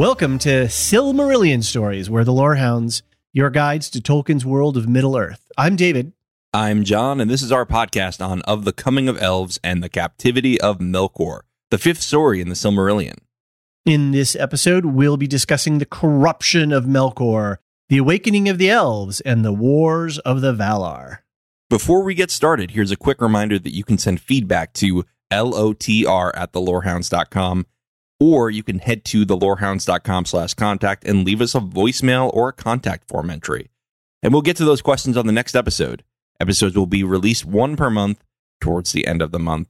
Welcome to Silmarillion Stories, where the Lorehounds, your guides to Tolkien's world of Middle Earth. I'm David. I'm John, and this is our podcast on Of the Coming of Elves and the Captivity of Melkor, the fifth story in the Silmarillion. In this episode, we'll be discussing the corruption of Melkor, the awakening of the elves, and the wars of the Valar. Before we get started, here's a quick reminder that you can send feedback to lotr at thelorehounds.com or you can head to thelorehounds.com slash contact and leave us a voicemail or a contact form entry. And we'll get to those questions on the next episode. Episodes will be released one per month towards the end of the month.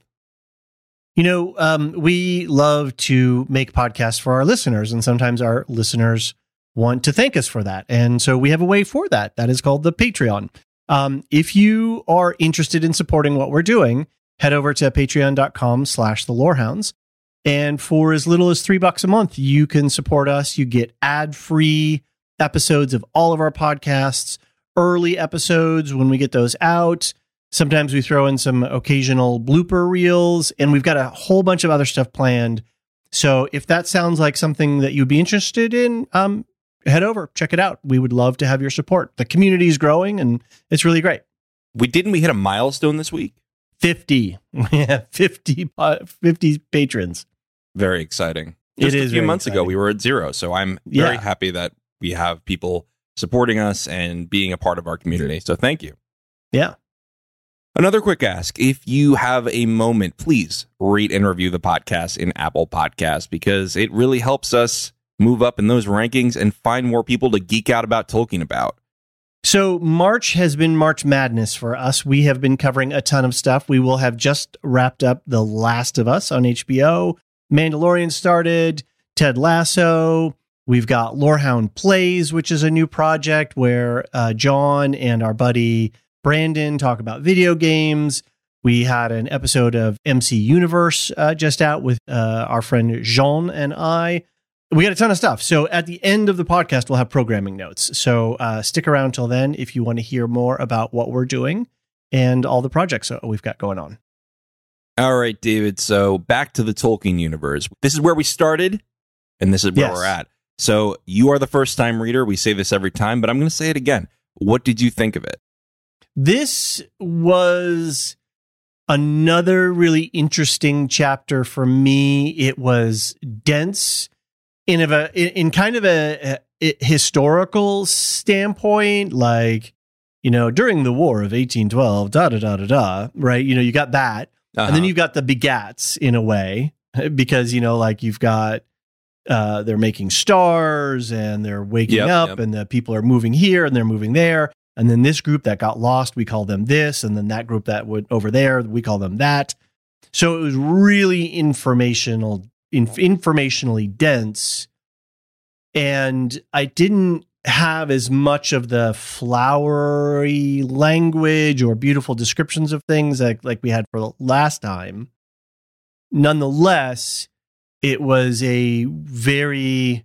You know, um, we love to make podcasts for our listeners, and sometimes our listeners want to thank us for that. And so we have a way for that. That is called the Patreon. Um, if you are interested in supporting what we're doing, head over to patreon.com slash the lorehounds and for as little as three bucks a month, you can support us. You get ad free episodes of all of our podcasts, early episodes when we get those out. Sometimes we throw in some occasional blooper reels, and we've got a whole bunch of other stuff planned. So if that sounds like something that you'd be interested in, um, head over, check it out. We would love to have your support. The community is growing, and it's really great. We didn't we hit a milestone this week? 50. Yeah, 50, uh, 50 patrons. Very exciting. Just it a is few months exciting. ago, we were at zero. So I'm very Yeah. happy that we have people supporting us and being a part of our community. So thank you. Yeah. Another quick ask if you have a moment, please rate and review the podcast in Apple Podcasts because it really helps us move up in those rankings and find more people to geek out about Tolkien about. So March has been March Madness for us. We have been covering a ton of stuff. We will have just wrapped up The Last of Us on HBO. Mandalorian started, Ted Lasso. We've got Lorehound Plays, which is a new project where uh, John and our buddy Brandon talk about video games. We had an episode of MC Universe uh, just out with uh, our friend Jean and I. We got a ton of stuff. So at the end of the podcast, we'll have programming notes. So uh, stick around till then if you want to hear more about what we're doing and all the projects we've got going on. All right, David. So back to the Tolkien universe. This is where we started, and this is where Yes. we're at. So you are the first time reader. We say this every time, but I'm going to say it again. What did you think of it? This was another really interesting chapter for me. It was dense in of a in kind of a, a historical standpoint, like you know during the War of eighteen twelve, da da da da da. Right? You know, you got that, and then Uh-huh. you've got the begats in a way because you know, like you've got. Uh, they're making stars and they're waking Yep, up yep. and the people are moving here and they're moving there and then this group that got lost we call them this and then that group that went over there we call them that so it was really informational in, informationally dense and i didn't have as much of the flowery language or beautiful descriptions of things like, like we had for the last time nonetheless it was a very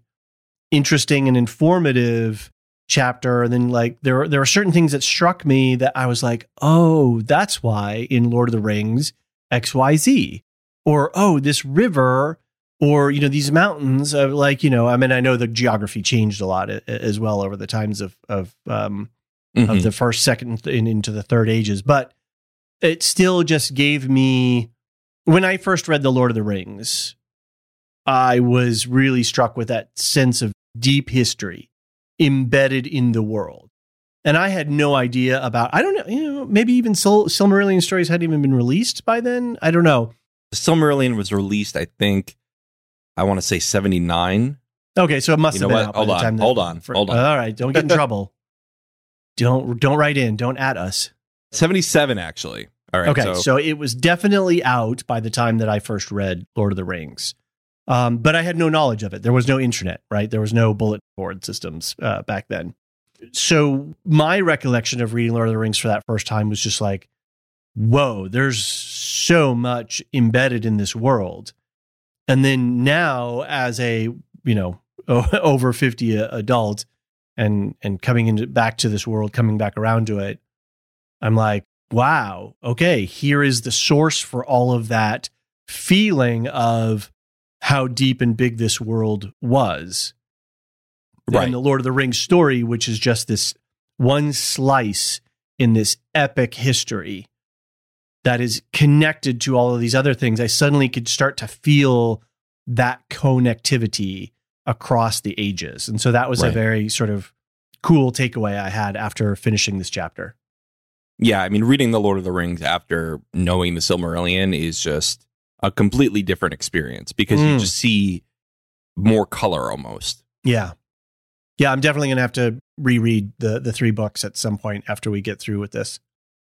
interesting and informative chapter and then like there there are certain things that struck me that I was like, "Oh, that's why in Lord of the Rings XYZ." or oh, this river or you know these mountains of like you know i mean i know the geography changed a lot as well over the times of of um mm-hmm. of the first second and into the third ages but it still just gave me when i first read the lord of the rings i was really struck with that sense of deep history embedded in the world. And i had no idea about i don't know you know maybe even Sil- silmarillion stories hadn't even been released by then? I don't know. Silmarillion was released i think I want to say 79. Okay, so it must you have been out hold by on, the time. Hold on, for, hold on. All right, don't get in trouble. Don't don't write in. Don't at us. 77 actually. All right. Okay, so. so it was definitely out by the time that I first read Lord of the Rings. Um, but I had no knowledge of it. There was no internet, right? There was no bullet board systems uh, back then. So my recollection of reading Lord of the Rings for that first time was just like, whoa, there's so much embedded in this world and then now as a you know over 50 adult and and coming into back to this world coming back around to it i'm like wow okay here is the source for all of that feeling of how deep and big this world was right. and the lord of the rings story which is just this one slice in this epic history that is connected to all of these other things, I suddenly could start to feel that connectivity across the ages. And so that was right. a very sort of cool takeaway I had after finishing this chapter. Yeah, I mean, reading The Lord of the Rings after knowing the Silmarillion is just a completely different experience because mm. you just see more color almost. Yeah. Yeah, I'm definitely going to have to reread the the three books at some point after we get through with this.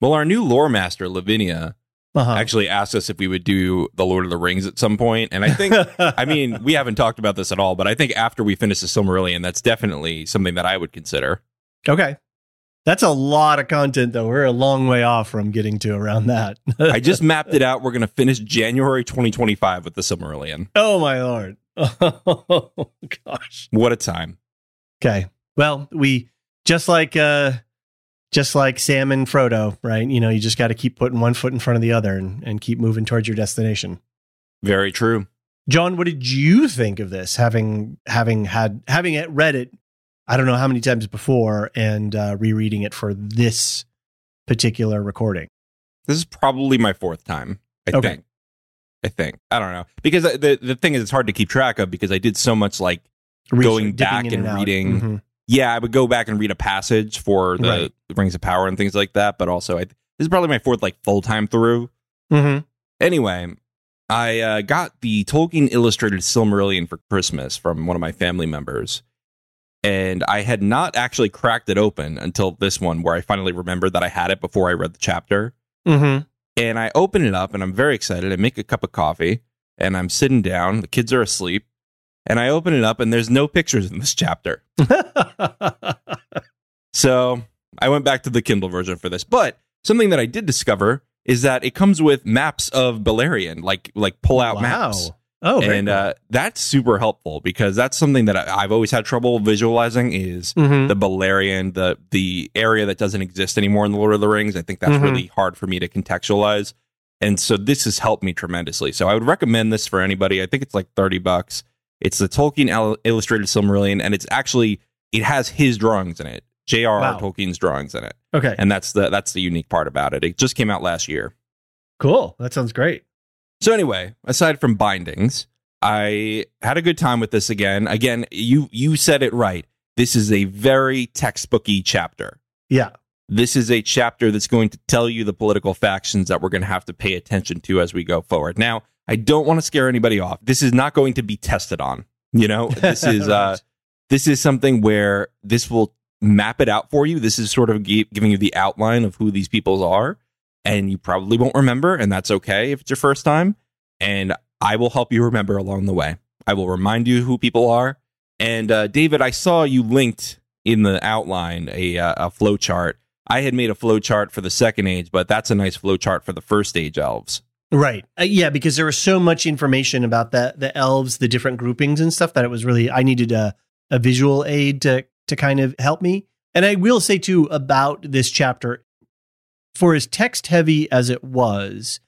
Well, our new lore master, Lavinia, uh-huh. actually asked us if we would do the Lord of the Rings at some point. And I think, I mean, we haven't talked about this at all, but I think after we finish the Silmarillion, that's definitely something that I would consider. Okay. That's a lot of content, though. We're a long way off from getting to around that. I just mapped it out. We're going to finish January 2025 with the Silmarillion. Oh, my Lord. Oh, gosh. What a time. Okay. Well, we, just like, uh, just like Sam and Frodo, right? You know, you just got to keep putting one foot in front of the other and, and keep moving towards your destination. Very true. John, what did you think of this? Having having had having it read it, I don't know how many times before, and uh, rereading it for this particular recording. This is probably my fourth time. I okay. think. I think I don't know because the the thing is, it's hard to keep track of because I did so much like going back and, and reading. Mm-hmm yeah, I would go back and read a passage for the right. Rings of Power and things like that. But also, I, this is probably my fourth like full time through. Mm-hmm. Anyway, I uh, got the Tolkien illustrated Silmarillion for Christmas from one of my family members, and I had not actually cracked it open until this one, where I finally remembered that I had it before I read the chapter. Mm-hmm. And I open it up, and I'm very excited. I make a cup of coffee, and I'm sitting down. The kids are asleep, and I open it up and there's no pictures in this chapter. so I went back to the Kindle version for this. But something that I did discover is that it comes with maps of Beleriand, like like pull out wow. maps. Oh, and uh, that's super helpful because that's something that I, have always had trouble visualizing is mm-hmm. the Beleriand, the the area that doesn't exist anymore in the Lord of the Rings. I think that's mm-hmm. really hard for me to contextualize, and so this has helped me tremendously. So I would recommend this for anybody. I think it's like thirty bucks. It's the Tolkien illustrated Silmarillion, and it's actually it has his drawings in it. J.R.R. Wow. Tolkien's drawings in it. Okay, and that's the that's the unique part about it. It just came out last year. Cool. That sounds great. So anyway, aside from bindings, I had a good time with this again. Again, you you said it right. This is a very textbooky chapter. Yeah. This is a chapter that's going to tell you the political factions that we're going to have to pay attention to as we go forward. Now, I don't want to scare anybody off. This is not going to be tested on. You know, this is uh, this is something where this will map it out for you. This is sort of giving you the outline of who these peoples are, and you probably won't remember, and that's okay if it's your first time. And I will help you remember along the way. I will remind you who people are. And uh, David, I saw you linked in the outline a uh, a flow chart. I had made a flow chart for the second age, but that's a nice flow chart for the first age elves. Right. Uh, yeah, because there was so much information about the the elves, the different groupings and stuff that it was really I needed a a visual aid to to kind of help me. And I will say too about this chapter for as text heavy as it was,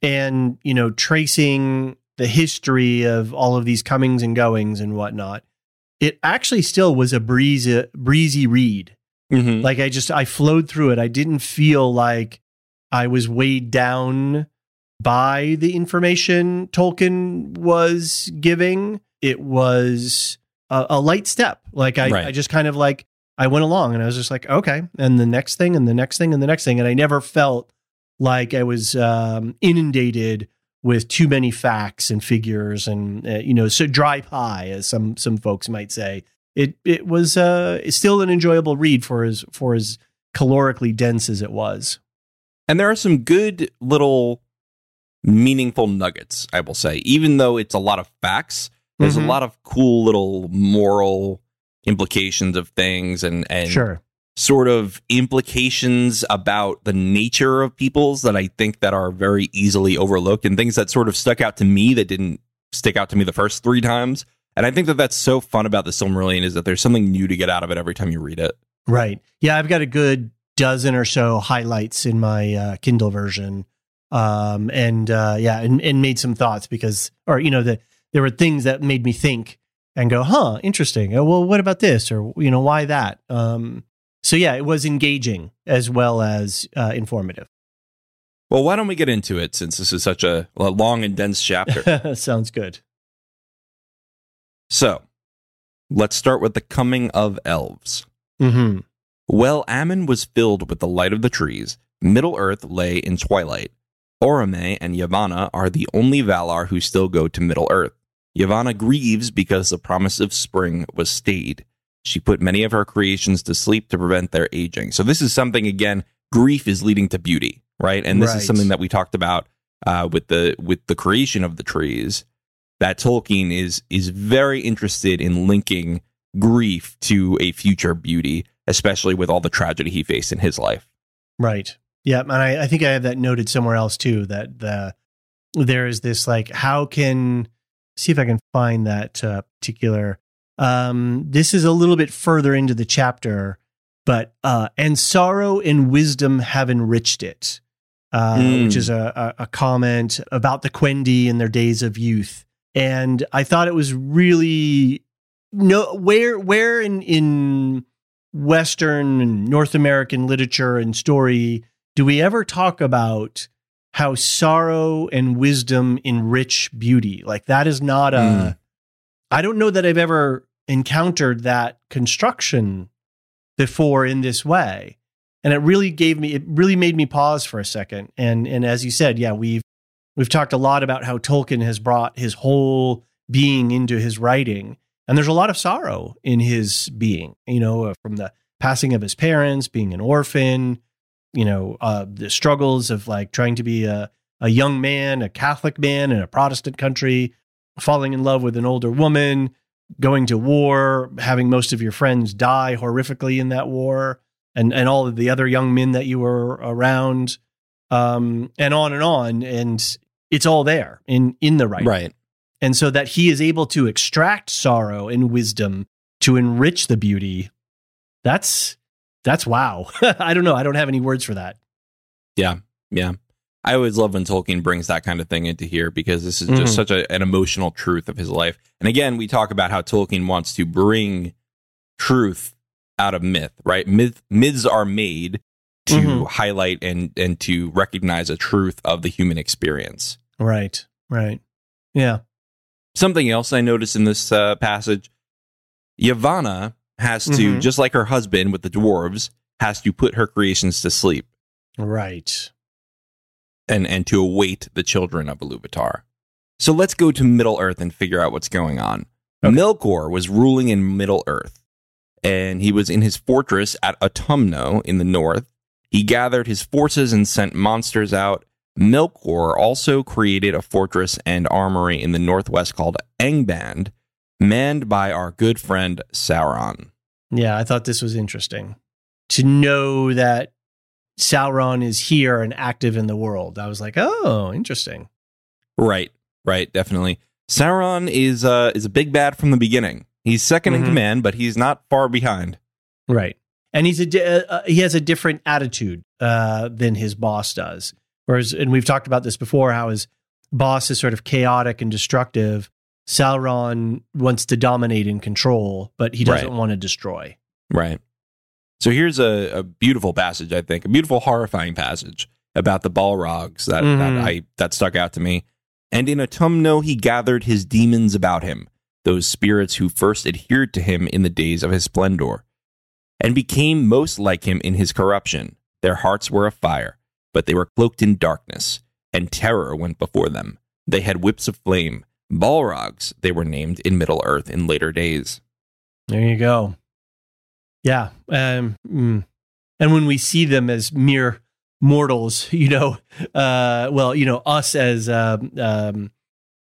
and you know tracing the history of all of these comings and goings and whatnot, it actually still was a breezy breezy read. Mhm. Like I just I flowed through it. I didn't feel like I was weighed down by the information Tolkien was giving. It was a, a light step. Like I, Right. I just kind of like I went along and I was just like, okay, and the next thing and the next thing and the next thing, and I never felt like I was um, inundated with too many facts and figures and uh, you know so dry pie as some some folks might say it it was uh still an enjoyable read for as for as calorically dense as it was And there are some good little meaningful nuggets, I will say. Even though it's a lot of facts, there's Mhm. a lot of cool little moral implications of things and and sure sort of implications about the nature of peoples that I think that are very easily overlooked and things that sort of stuck out to me that didn't stick out to me the first 3 times. And I think that that's so fun about the Silmarillion is that there's something new to get out of it every time you read it. right yeah i've got a good dozen or so highlights in my uh, kindle version um and uh yeah and, and made some thoughts because or you know the there were things that made me think and go huh interesting oh, well what about this or you know why that um so yeah it was engaging as well as uh, informative Well, why don't we get into it since this is such a, a long and dense chapter? sounds good So, let's start with the coming of elves. mm-hmm Well, Aman was filled with the light of the trees. Middle Earth lay in twilight. Orome and Yavanna are the only Valar who still go to Middle Earth. Yavanna grieves because the promise of spring was stayed. She put many of her creations to sleep to prevent their aging. So this is something again. Grief is leading to beauty, right? And this Right. is something that we talked about uh, with the with the creation of the trees. That Tolkien is is very interested in linking grief to a future beauty, especially with all the tragedy he faced in his life. Right. Yeah, and I, I think I have that noted somewhere else too. That the there is this like, how can see if I can find that uh, particular. Um, this is a little bit further into the chapter, but uh, and sorrow and wisdom have enriched it, uh, Mm. which is a, a, comment about the Quendi in their days of youth. And I thought it was really no where where in in Western and North American literature and story do we ever talk about how sorrow and wisdom enrich beauty? Like that is not a. Mm. I don't know that I've ever encountered that construction before in this way. And it really gave me it really made me pause for a second. And and as you said, yeah, we've we've talked a lot about how Tolkien has brought his whole being into his writing. And there's a lot of sorrow in his being, you know, from the passing of his parents, being an orphan, you know, uh, the struggles of like trying to be a, a young man, a Catholic man in a Protestant country, falling in love with an older woman, going to war, having most of your friends die horrifically in that war, and, and all of the other young men that you were around, um, and on and on. And it's all there in, in the writing Right. and so that he is able to extract sorrow and wisdom to enrich the beauty that's that's wow i don't know i don't have any words for that Yeah. Yeah. I always love when Tolkien brings that kind of thing into here because this is just Mhm. such a, an emotional truth of his life. And again, we talk about how Tolkien wants to bring truth out of myth, right? Myth, myths are made to Mhm. highlight and and to recognize a truth of the human experience. right right yeah Something else I noticed in this uh, passage, Yavanna has to, Mhm. just like her husband with the dwarves, has to put her creations to sleep right and and to await the children of Iluvatar. So let's go to Middle Earth and figure out what's going on. Okay. Melkor was ruling in Middle Earth, and he was in his fortress at Utumno in the north. He gathered his forces and sent monsters out. Melkor also created a fortress and armory in the northwest called Angband, manned by our good friend Sauron. yeah i thought this was interesting to know that sauron is here and active in the world i was like oh interesting Right, right, definitely. Sauron is uh, is a big bad from the beginning. He's 2nd in Mhm. command, but he's not far behind. Right. And he's a di- uh, uh, he has a different attitude uh, than his boss does. Whereas, and we've talked about this before, how his boss is sort of chaotic and destructive. Sauron wants to dominate and control, but he doesn't Right. want to destroy. Right. So here's a, a beautiful passage, I think, a beautiful, horrifying passage about the Balrogs that, Mhm. that I that stuck out to me. And in Utumno he gathered his demons about him, those spirits who first adhered to him in the days of his splendor, and became most like him in his corruption. Their hearts were afire, but they were cloaked in darkness, and terror went before them. They had whips of flame. Balrogs, they were named in Middle Earth in later days. There you go. Yeah. Um, mm. And when we see them as mere mortals, you know, uh, well, you know, us as um, um,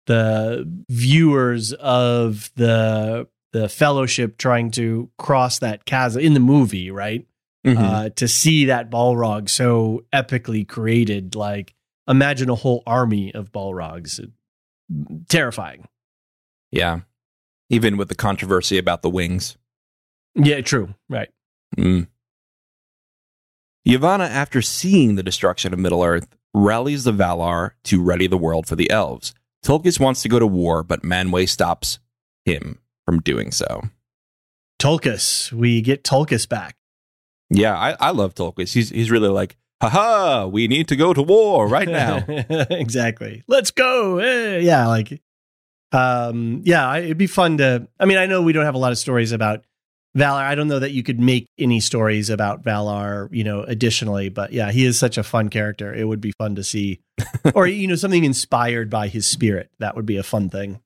the viewers of the the fellowship trying to cross that chasm in the movie, right? Uh, to see that Balrog so epically created, like imagine a whole army of Balrogs. Terrifying. Yeah. Even with the controversy about the wings. Yeah, true. Right. Mm. Yavanna, after seeing the destruction of Middle Earth, rallies the Valar to ready the world for the elves. Tulkas wants to go to war, but Manwë stops him from doing so. Tulkas. We get Tulkas back. Yeah, I, I love Tulkas. He's he's really like, haha, we need to go to war right now. exactly. Let's go. Eh, yeah, like um yeah, I- it'd be fun to I mean, I know we don't have a lot of stories about Valar. I don't know that you could make any stories about Valar, you know, additionally, but yeah, he is such a fun character. It would be fun to see or you know, something inspired by his spirit. That would be a fun thing.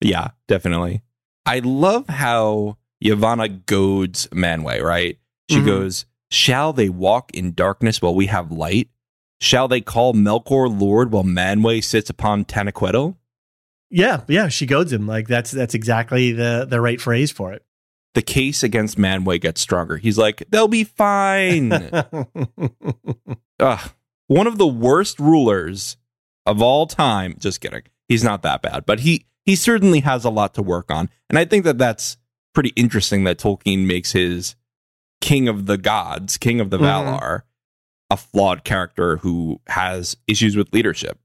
yeah, definitely. I love how Yavanna goads Manwë, right? She Mhm. goes, Shall they walk in darkness while we have light? Shall they call Melkor Lord while Manwë sits upon Taniquetil? Yeah, yeah, she goads him. Like that's that's exactly the the right phrase for it. The case against Manwë gets stronger. He's like, They'll be fine. Ugh. One of the worst rulers of all time. Just kidding. He's not that bad, but he he certainly has a lot to work on. And I think that that's pretty interesting that Tolkien makes his king of the gods, king of the Mhm. Valar, a flawed character who has issues with leadership.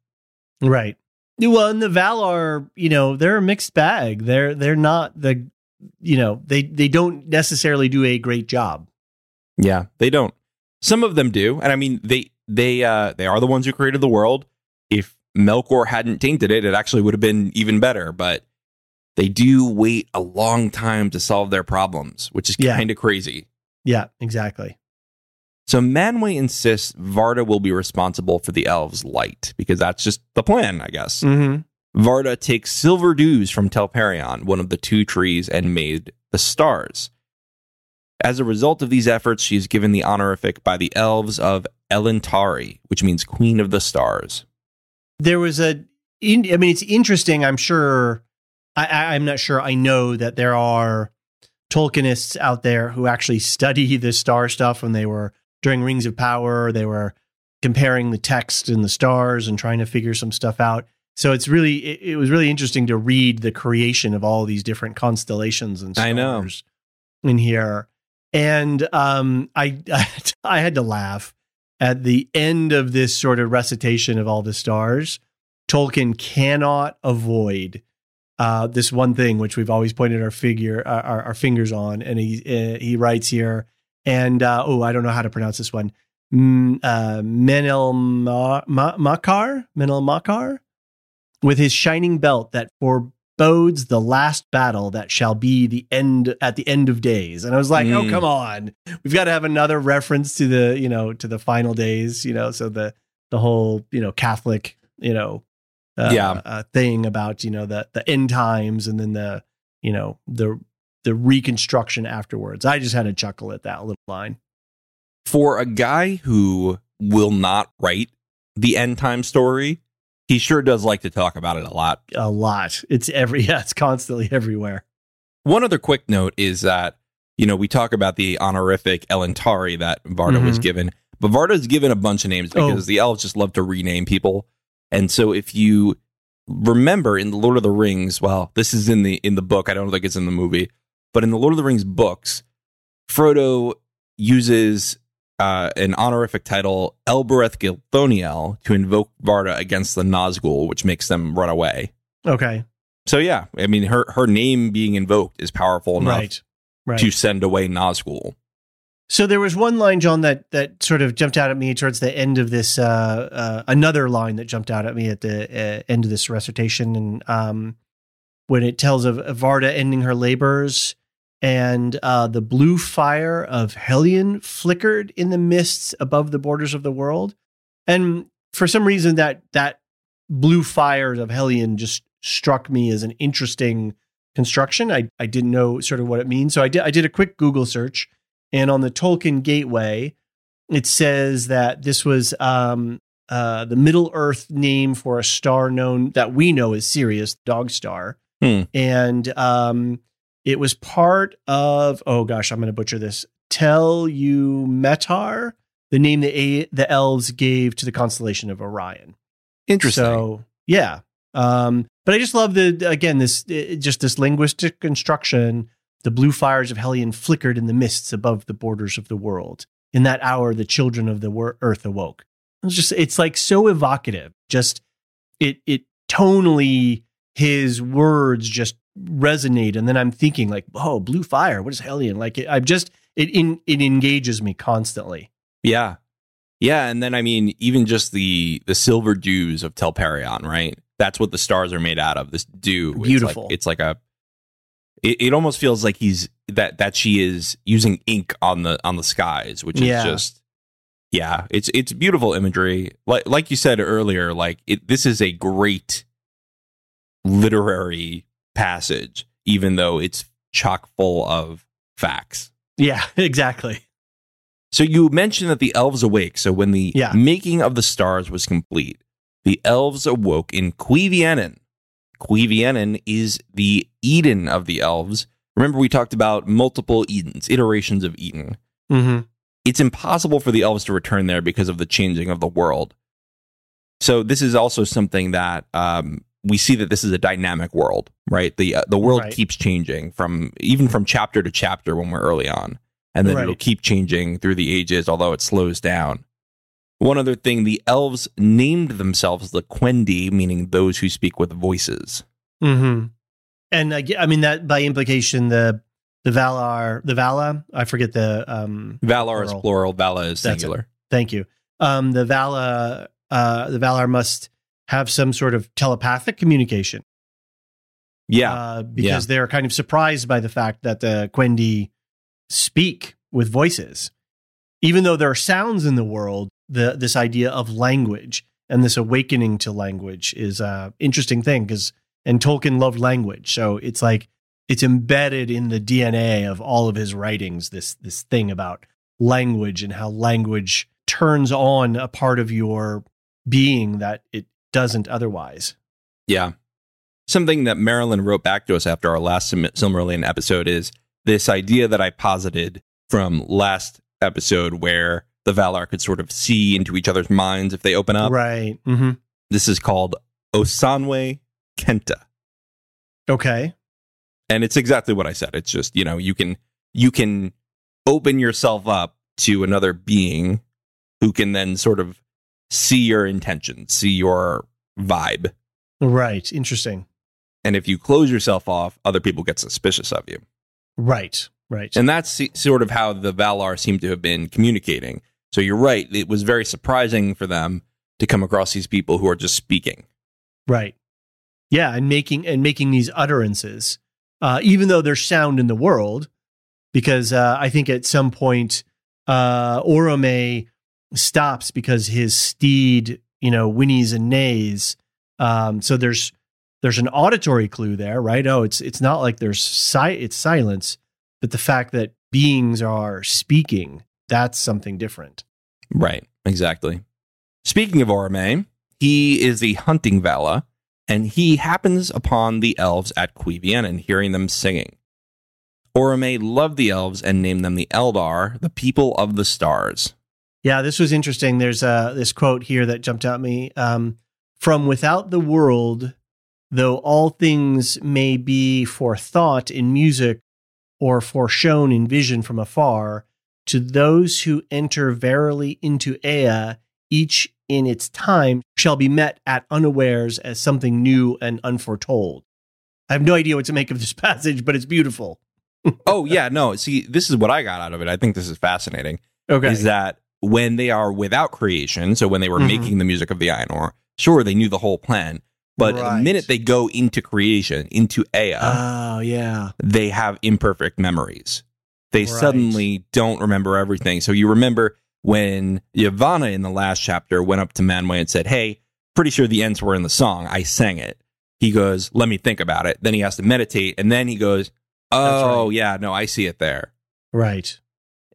Right. Well, and the Valar, you know, they're a mixed bag. They're they're not the you know, they they don't necessarily do a great job. Yeah, they don't. Some of them do, and I mean they they uh they are the ones who created the world. If Melkor hadn't tainted it, it actually would have been even better. But they do wait a long time to solve their problems, which is Yeah. kind of crazy. Yeah, exactly. So Manwë insists Varda will be responsible for the elves' light because that's just the plan, I guess. Mm-hmm. Varda takes silver dews from Telperion, one of the two trees, and made the stars. As a result of these efforts, she is given the honorific by the elves of Elentari, which means Queen of the Stars. There was a in, I mean it's interesting, I'm sure I, I I'm not sure I know that there are Tolkienists out there who actually study the star stuff when they were during Rings of Power, they were comparing the text and the stars and trying to figure some stuff out. So it's really it, it was really interesting to read the creation of all these different constellations and stars I know. in here. And um I I had to laugh at the end of this sort of recitation of all the stars. Tolkien cannot avoid uh, this one thing which we've always pointed our figure our, our, our fingers on, and he uh, he writes here, and uh, oh, I don't know how to pronounce this one. Mm, uh, Menel Ma- Ma- Makar, Menel Makar, with his shining belt that forebodes the last battle that shall be the end at the end of days. And I was like, oh Mm. come on, we've got to have another reference to the you know to the final days, you know, so the the whole you know Catholic you know uh, Yeah. uh, thing about you know the the end times and then the you know the the reconstruction afterwards. I just had a chuckle at that little line. For a guy who will not write the end time story, he sure does like to talk about it a lot. A lot. It's every yeah, it's constantly everywhere. One other quick note is that, you know, we talk about the honorific Elentari that Varda was Mhm. given, but Varda's given a bunch of names Oh. because the elves just love to rename people. And so if you remember in the Lord of the Rings, well, this is in the in the book, I don't think it's in the movie, but in the Lord of the Rings books, Frodo uses uh, an honorific title, Elbereth Gilthoniel, to invoke Varda against the Nazgul, which makes them run away. Okay. So yeah, I mean her her name being invoked is powerful enough Right. Right. to send away Nazgul. So there was one line, John, that that sort of jumped out at me towards the end of this. Uh, uh, another line that jumped out at me at the uh, end of this recitation, and um, when it tells of, Varda ending her labors, and uh, the blue fire of Helluin flickered in the mists above the borders of the world, and for some reason that that blue fires of Helluin just struck me as an interesting construction. I I didn't know sort of what it means, so I did I did a quick Google search. And on the Tolkien Gateway, it says that this was um, uh, the Middle Earth name for a star known that we know as Sirius, Dog Star. Hmm. And um, it was part of, oh gosh, I'm going to butcher this, Tel U Metar, the name the, A- the elves gave to the constellation of Orion. Interesting. So, yeah. Um, but I just love the, again, this, uh, just this linguistic construction the blue fires of Helluin flickered in the mists above the borders of the world. In that hour, the children of the earth awoke. It's just, it's like so evocative. Just, it, it tonally, his words just resonate. And then I'm thinking, like, oh, blue fire, what is Helluin? Like, it, I'm just, it, in, it engages me constantly. yeah, yeah, and then I mean, even just the the silver dews of Telperion, right? That's what the stars are made out of. This dew, Beautiful. It's like, it's like a. It, it almost feels like he's that that she is using ink on the on the skies, which is Yeah. just. Yeah, it's it's beautiful imagery. Like like you said earlier, like it, this is a great literary passage, even though it's chock full of facts. Yeah, exactly. So you mentioned that the elves awake. So when the Yeah. making of the stars was complete, the elves awoke in Cuivienen. Cuivienen is the Eden of the elves. Remember, we talked about multiple Edens, iterations of Eden. Mm-hmm. It's impossible for the elves to return there because of the changing of the world. So this is also something that um, we see that this is a dynamic world, right? The uh, the world Right. keeps changing from even from chapter to chapter when we're early on, and then Right. it'll keep changing through the ages, although it slows down. One other thing, the elves named themselves the Quendi, meaning those who speak with voices. Mm-hmm. And I, I mean that by implication, the the Valar, the Vala, I forget the um. Valar is Plural. plural, Vala is That's it. singular. Thank you. Um, the Vala, uh, the Valar must have some sort of telepathic communication. Yeah, uh, because they're kind of surprised by the fact that the Quendi speak with voices, even though there are sounds in the world. The this idea of language and this awakening to language is a interesting thing because and Tolkien loved language, so it's like it's embedded in the DNA of all of his writings. This this thing about language and how language turns on a part of your being that it doesn't otherwise. Yeah. Something that Marilyn wrote back to us after our last Silmarillion episode is this idea that I posited from last episode where the Valar could sort of see into each other's minds if they open up. Right. hmm This is called Osanwe Kenta. Okay. And it's exactly what I said. It's just, you know, you can you can open yourself up to another being who can then sort of see your intentions, see your vibe. Right. Interesting. And if you close yourself off, other people get suspicious of you. Right. Right. And that's sort of how the Valar seem to have been communicating. So you're right. It was very surprising for them to come across these people who are just speaking. right. Yeah, and making and making these utterances, uh, even though there's sound in the world, because uh, I think at some point uh, Orome stops because his steed, you know, whinnies and neighs. Um, so there's there's an auditory clue there, right? Oh, it's it's not like there's si- it's silence, but the fact that beings are speaking, that's something different. Right. Exactly. Speaking of Orome, he is the hunting Vala, and he happens upon the elves at Quivien and hearing them singing. Orome loved the elves and named them the Eldar, the people of the stars. Yeah, this was interesting. There's uh, this quote here that jumped out at me. Um, From without the world, though all things may be for thought in music or foreshown in vision from afar, to those who enter verily into Ea, each in its time shall be met at unawares as something new and unforetold. I have no idea what to make of this passage, but it's beautiful. oh yeah, no. See, this is what I got out of it. I think this is fascinating. Okay. Is that when they are without creation, so when they were Mhm. making the music of the Ainur, sure they knew the whole plan, but the minute they go into creation, into Ea, oh, yeah. they have imperfect memories. They Right. suddenly don't remember everything. So you remember when Yavanna in the last chapter went up to Manwë and said, Hey, pretty sure the Ents were in the song. I sang it. He goes, Let me think about it. Then he has to meditate. And then he goes, Oh, right. yeah, no, I see it there. Right.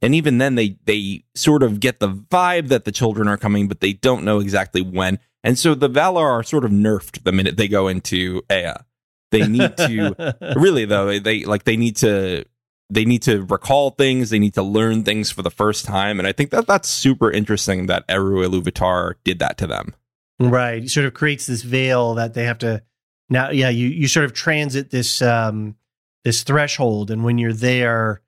And even then they they sort of get the vibe that the children are coming, but they don't know exactly when. And so the Valar are sort of nerfed the minute they go into Ea. They need to really though they, they like they need to they need to recall things they need to learn things for the first time and i think that that's super interesting that eru iluvatar did that to them Right. It sort of creates this veil that they have to now yeah, you you sort of transit this um this threshold and when you're there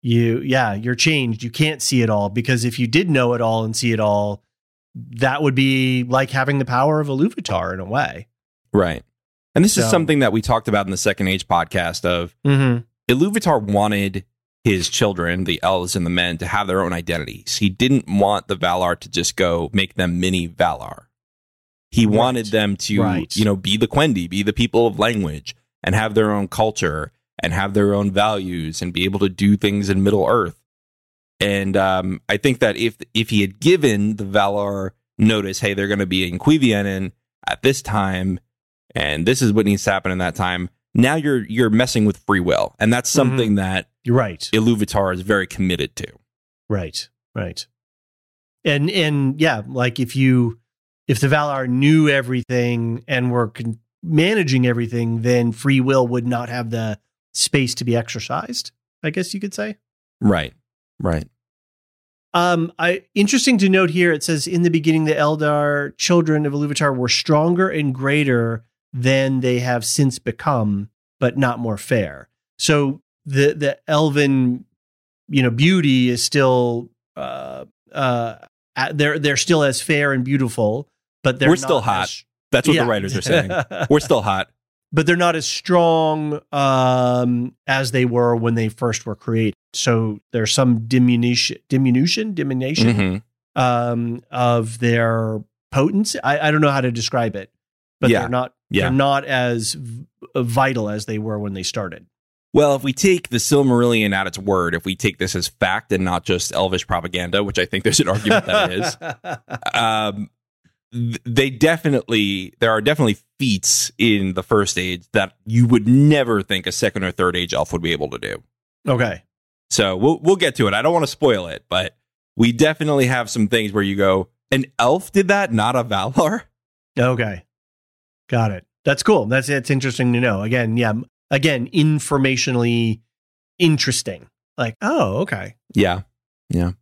you yeah, you're changed. You can't see it all because if you did know it all and see it all, that would be like having the power of Iluvatar in a way. right and this is something that we talked about in the second age podcast of Mhm. Iluvatar wanted his children the elves and the men to have their own identities he didn't want the valar to just go make them mini valar he Right. wanted them to Right. you know be the quendi be the people of language and have their own culture and have their own values and be able to do things in middle earth and um, i think that if if he had given the valar notice hey they're going to be in Cuivienen at this time and this is what needs to happen in that time now you're you're messing with free will and that's something that You're right. iluvatar is very committed to Right. Right. And and yeah, like if you if the Valar knew everything and were con- managing everything, then free will would not have the space to be exercised. I guess you could say. right right Um, I interesting to note here. It says in the beginning, the Eldar children of Iluvatar were stronger and greater than they have since become, but not more fair. So the the elven, you know, beauty is still uh uh they're they're still as fair and beautiful, but they're We're still hot. as- that's what Yeah. the writers are saying we're still hot but they're not as strong um, as they were when they first were created. So there's some diminution, diminution, diminution Mhm. um, of their potency. I, I don't know how to describe it, but Yeah. they're not. Yeah. They're not as v- vital as they were when they started. well if we take the silmarillion at its word if we take this as fact and not just elvish propaganda which i think there's an argument that it is um, they definitely there are definitely feats in the first age that you would never think a second or third age elf would be able to do okay. so we'll we'll get to it i don't want to spoil it but we definitely have some things where you go an elf did that not a valar Okay. Got it. That's cool. That's it's interesting to know. Again, yeah. Again, informationally interesting. Like, oh, okay. Yeah. Yeah.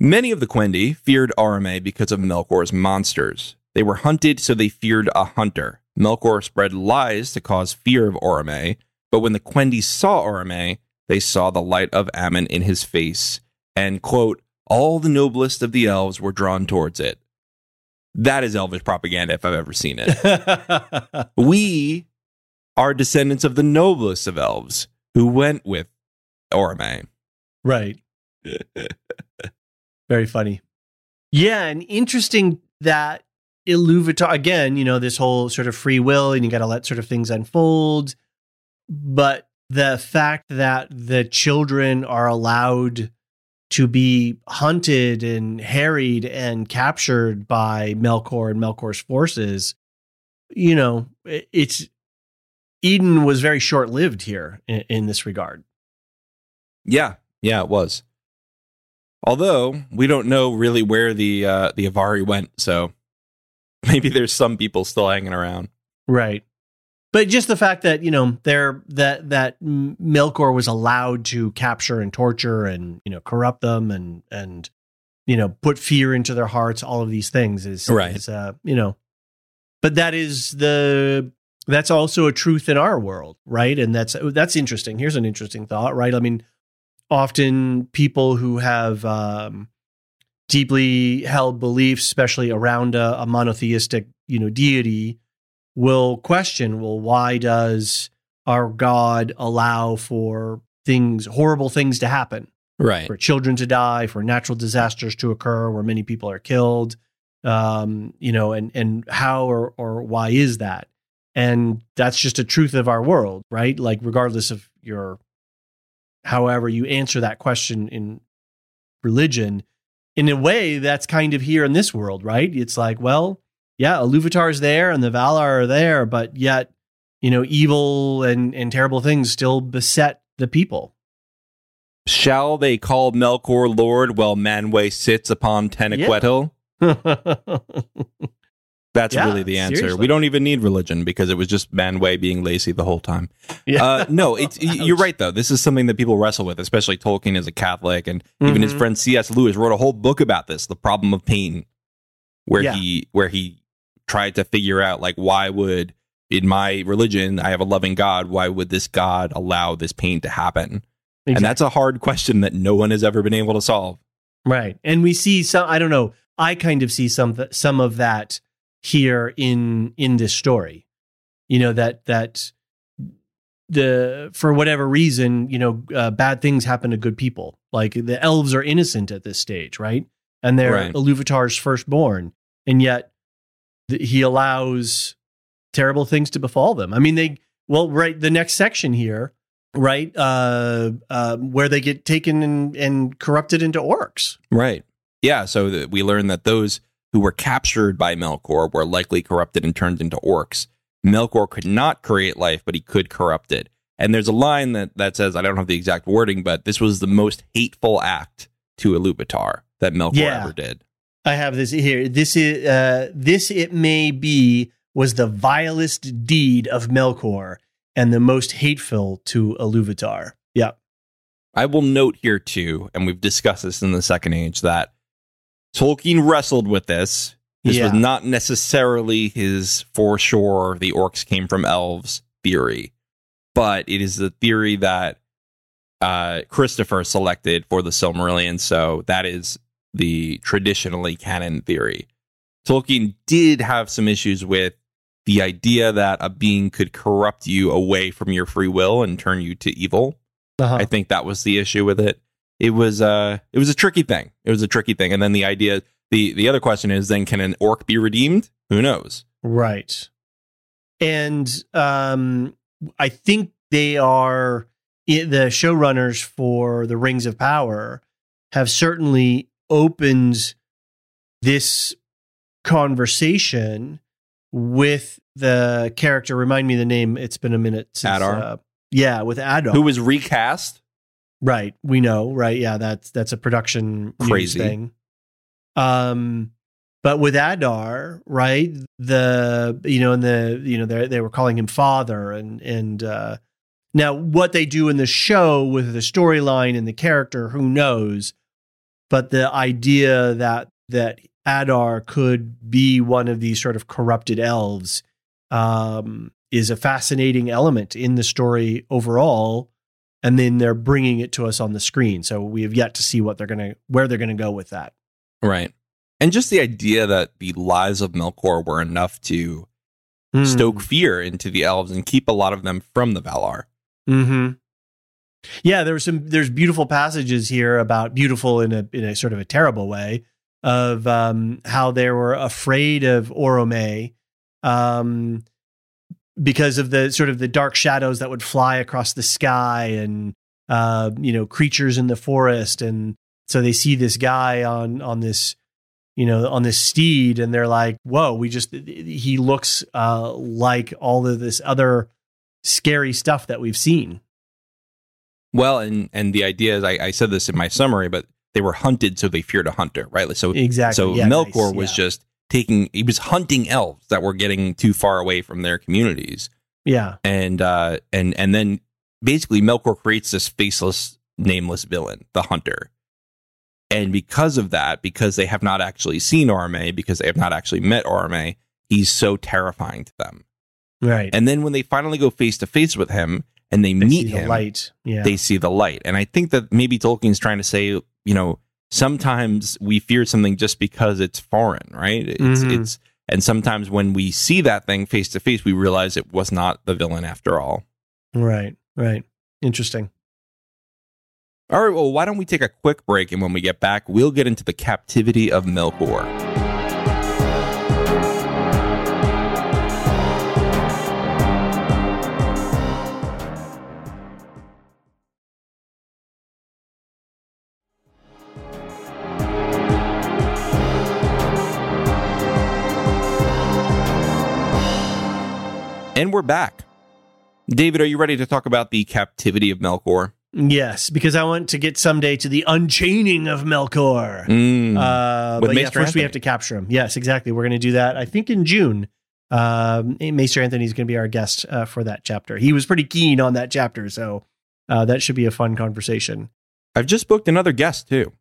Many of the Quendi feared Orome because of Melkor's monsters. They were hunted, so they feared a hunter. Melkor spread lies to cause fear of Orome, but when the Quendi saw Orome, they saw the light of Aman in his face, and, quote, all the noblest of the elves were drawn towards it. That is elvish propaganda if I've ever seen it. we are descendants of the noblest of elves who went with Orome. Right. Very funny. Yeah, and interesting that Iluvatar again, you know, this whole sort of free will and you got to let sort of things unfold, but the fact that the children are allowed to be hunted and harried and captured by Melkor and Melkor's forces, you know, it's Eden was very short-lived here in, in this regard. Yeah, yeah, it was. Although we don't know really where the uh, the Avari went, so maybe there's some people still hanging around. Right. But just the fact that, you know, there that that Melkor was allowed to capture and torture and, you know, corrupt them and and you know, put fear into their hearts, all of these things is Right. is uh, you know. But that is the that's also a truth in our world, right? And that's that's interesting. Here's an interesting thought, right? I mean, often people who have um, deeply held beliefs, especially around a, a monotheistic, you know, deity, will question, well, why does our God allow for things, horrible things to happen? Right. For children to die, for natural disasters to occur where many people are killed, um, you know, and and how or or why is that? And that's just a truth of our world, right? Like regardless of your however you answer that question in religion, in a way that's kind of here in this world, right? It's like, well, yeah, Iluvatar's there and the Valar are there, but yet, you know, evil and, and terrible things still beset the people. Shall they call Melkor Lord while Manwë sits upon Taniquetil? That's Yeah, really the answer. seriously. We don't even need religion because it was just Manwë being lazy the whole time. yeah. Uh, no, it's, you're right though. This is something that people wrestle with, especially Tolkien as a Catholic, and even his Mhm. friend C.S. Lewis wrote a whole book about this, the problem of pain, where Yeah. he where he tried to figure out like why would in my religion I have a loving God, why would this God allow this pain to happen? And that's a hard question that no one has ever been able to solve. Right. And we see some I don't know, I kind of see some some of that here in in this story. You know that that the for whatever reason, you know, uh, bad things happen to good people. Like the elves are innocent at this stage, right? And they're Right. Iluvatar's firstborn, and yet he allows terrible things to befall them. I mean, they well, right. The next section here, right, uh, uh, where they get taken and, and corrupted into orcs. Right. Yeah. So that we learn that those who were captured by Melkor were likely corrupted and turned into orcs. Melkor could not create life, but he could corrupt it. And there's a line that, that says, I don't have the exact wording, but this was the most hateful act to Iluvatar that Melkor Yeah. ever did. I have this here. This is uh, this it may be was the vilest deed of Melkor and the most hateful to Iluvatar. Yeah. I will note here too, and we've discussed this in the second age, that Tolkien wrestled with this. This Yeah. was not necessarily his for sure the orcs came from elves theory, but it is the theory that uh, Christopher selected for the Silmarillion. So that is the traditionally canon theory. Tolkien did have some issues with the idea that a being could corrupt you away from your free will and turn you to evil. Uh-huh. I think that was the issue with it. It was uh it was a tricky thing. It was a tricky thing. And then the idea the the other question is then can an orc be redeemed? Who knows? Right. And um, I think they are the showrunners for the Rings of Power have certainly opened this conversation with the character. Remind me the name. It's been a minute since. Adar? Uh, yeah, with Adar. Who was recast? Right. We know, right? Yeah, that's that's a production Crazy. thing. Um but with Adar, right? The you know, and the you know, they they were calling him father and and uh now what they do in the show with the storyline and the character, who knows? But the idea that that Adar could be one of these sort of corrupted elves um is a fascinating element in the story overall and then they're bringing it to us on the screen. So we have yet to see what they're gonna where they're gonna go with that. Right. And just the idea that the lies of Melkor were enough to Hmm. stoke fear into the elves and keep a lot of them from the Valar. Hmm. Yeah, there's some there's beautiful passages here about beautiful in a in a sort of a terrible way of um, how they were afraid of Orome um, because of the sort of the dark shadows that would fly across the sky and uh, you know creatures in the forest. And so they see this guy on on this you know on this steed and they're like whoa we just he looks uh, like all of this other scary stuff that we've seen Well, and and the idea is I, I said this in my summary, but they were hunted, so they feared a hunter, right? So exactly so Yeah, Melkor nice, was yeah. just taking he was hunting elves that were getting too far away from their communities. yeah And uh and and then basically Melkor creates this faceless, nameless villain, the hunter. And because of that, because they have not actually seen Orome, because they have not actually met Orome, he's so terrifying to them. right And then when they finally go face to face with him and they, They meet see the him, light. Yeah. they see the light. And I think that maybe Tolkien's trying to say, you know, sometimes we fear something just because it's foreign, right? It's Mhm. it's and sometimes when we see that thing face to face, we realize it was not the villain after all. right. Right. Interesting. All right, well, why don't we take a quick break and when we get back, we'll get into the captivity of Melkor. And we're back. David, are you ready to talk about the captivity of Melkor? Yes, because I want to get someday to the unchaining of Melkor. Mm. Uh, but yeah, first we have to capture him. Yes, exactly. We're going to do that. I think in June. Um, Maester Anthony is going to be our guest uh, for that chapter. He was pretty keen on that chapter, so uh, that should be a fun conversation. I've just booked another guest too.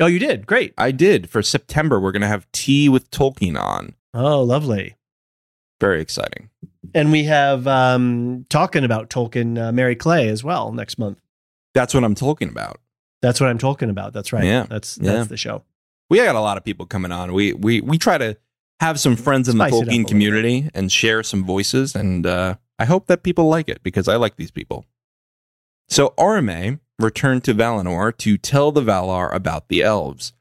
Oh, you did great. I did for September. We're going to have tea with Tolkien on. Oh, lovely. Very exciting. And we have um, talking about Tolkien, uh, Mary Clay as well next month. That's what I'm talking about. That's what I'm talking about. That's right. Yeah. That's Yeah. the show. We got a lot of people coming on. We we we try to have some friends in the Spice a Tolkien community and share some voices, and uh, I hope that people like it because I like these people. So Orome returned to Valinor to tell the Valar about the elves.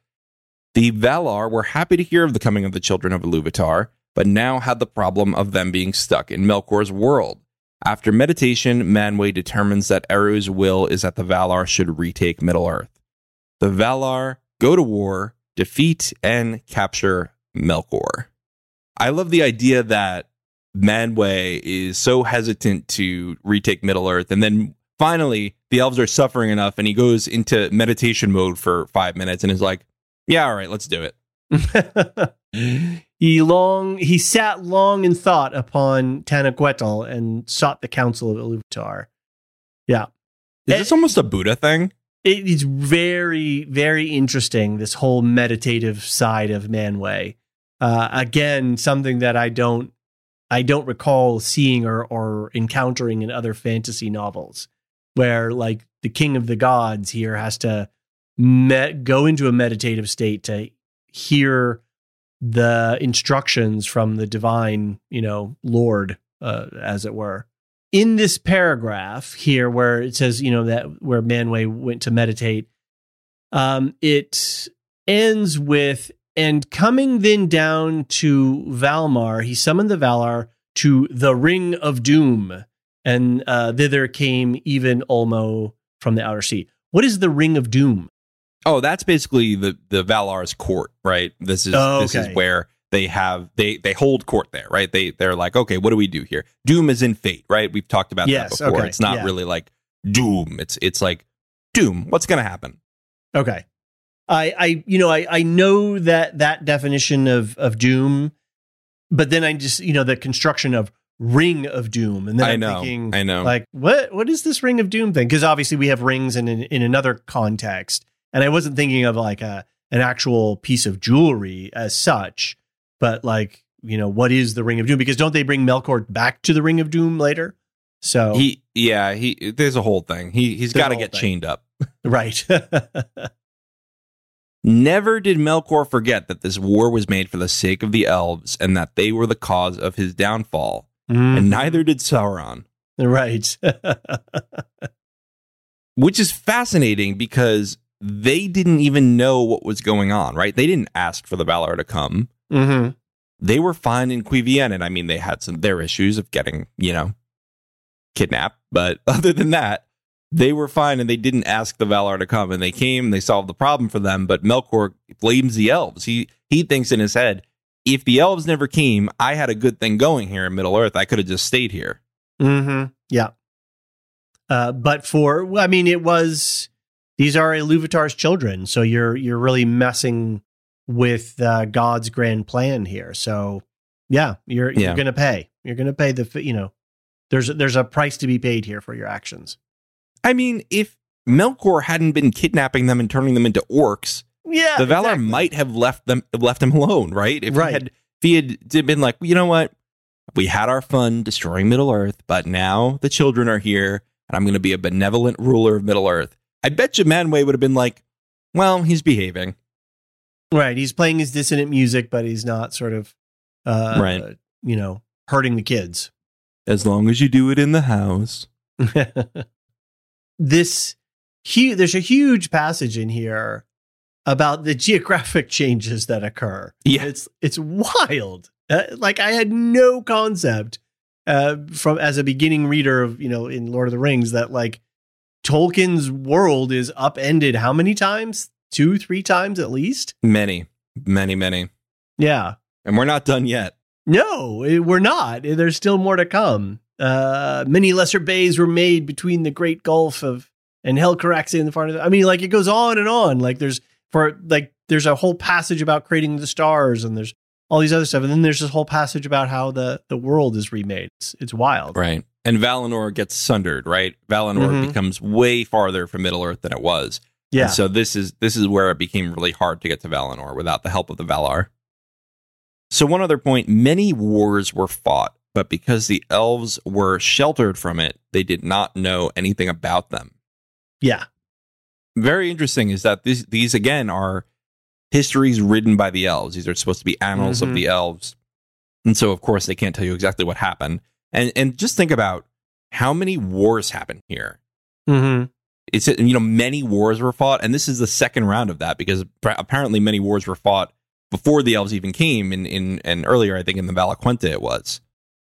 The Valar were happy to hear of the coming of the children of Iluvatar, but now had the problem of them being stuck in Melkor's world. After meditation, Manwë determines that Eru's will is that the Valar should retake Middle Earth. The Valar go to war, defeat, and capture Melkor. I love the idea that Manwë is so hesitant to retake Middle Earth, and then finally the elves are suffering enough, and he goes into meditation mode for five minutes and is like, "Yeah, all right, let's do it." he long he sat long in thought upon Taniquetil and sought the counsel of Iluvatar. Yeah. Is Eh, this almost a Buddha thing? It is very, very interesting, this whole meditative side of Manwë. Uh, again, something that I don't I don't recall seeing or, or encountering in other fantasy novels, where like the king of the gods here has to me- go into a meditative state to hear the instructions from the divine, you know, Lord, uh, as it were. In this paragraph here, where it says, you know, that where Manwë went to meditate, um, it ends with, and coming then down to Valmar, he summoned the Valar to the Ring of Doom, and uh, thither came even Ulmo from the Outer Sea. What is the Ring of Doom? Oh, that's basically the the Valar's court, right? This is Oh, this is where they have they they hold court there, right? They they're like, okay, what do we do here? Doom is in fate, right? We've talked about Yes, that before. okay, It's not yeah. really like doom. It's it's like doom. What's going to happen? Okay. I, I, you know, I, I know that that definition of of doom, but then I just, you know, the construction of ring of doom, and then I I'm know, thinking, I know. like, what, what is this ring of doom thing? Because obviously we have rings in in, in another context, and I wasn't thinking of like a an actual piece of jewelry as such, but like, you know, what is the ring of doom? Because don't they bring Melkor back to the ring of doom later? So He yeah, he there's a whole thing. He he's got to get thing. chained up. right. Never did Melkor forget that this war was made for the sake of the elves and that they were the cause of his downfall. Mm, And neither did Sauron. right. which is fascinating because they didn't even know what was going on, right? They didn't ask for the Valar to come. hmm They were fine in Cuivienen, and I mean, they had some their issues of getting, you know, kidnapped, but other than that, they were fine, and they didn't ask the Valar to come, and they came, and they solved the problem for them. But Melkor blames the elves. He he thinks in his head, if the elves never came, I had a good thing going here in Middle Earth. I could have just stayed here. Mm-hmm. Yeah. Uh, but for, I mean, it was these are Iluvatar's children, so you're you're really messing with uh, God's grand plan here. So yeah, you're Yeah. you're gonna pay. You're gonna pay the you know. There's there's a price to be paid here for your actions. I mean, if Melkor hadn't been kidnapping them and turning them into orcs, Yeah, the Valar exactly. might have left them left him alone, right? If Right. he had if he had been like, you know what, we had our fun destroying Middle Earth, but now the children are here, and I'm going to be a benevolent ruler of Middle Earth. I bet you Manwë would have been like, well, he's behaving. Right. He's playing his dissonant music, but he's not sort of, uh, Right. you know, hurting the kids. As long as you do it in the house. this hu- there's a huge passage in here about the geographic changes that occur. Yeah. It's it's wild. Uh, like I had no concept uh, from as a beginning reader of you know in Lord of the Rings that like Tolkien's world is upended how many times? Two, three times at least. Many, many, many. Yeah. And we're not done yet. No, it- we're not. There's still more to come. Uh, many lesser bays were made between the Great Gulf of and Helcaraxë and the far. North. I mean, like it goes on and on. Like there's for like there's a whole passage about creating the stars, and there's all these other stuff, and then there's this whole passage about how the the world is remade. It's it's wild. Right. And Valinor gets sundered, right? Valinor Mhm. becomes way farther from Middle Earth than it was. Yeah. And so this is this is where it became really hard to get to Valinor without the help of the Valar. So one other point, many wars were fought, but because the elves were sheltered from it, they did not know anything about them. yeah. Very interesting is that these these again are histories written by the elves. These are supposed to be annals Mhm. of the elves. And so of course they can't tell you exactly what happened. And and just think about how many wars happened here. Mm-hmm. it's you know many wars were fought and this is the second round of that because appa- apparently many wars were fought before the elves even came in in and earlier i think in the valaquenta it was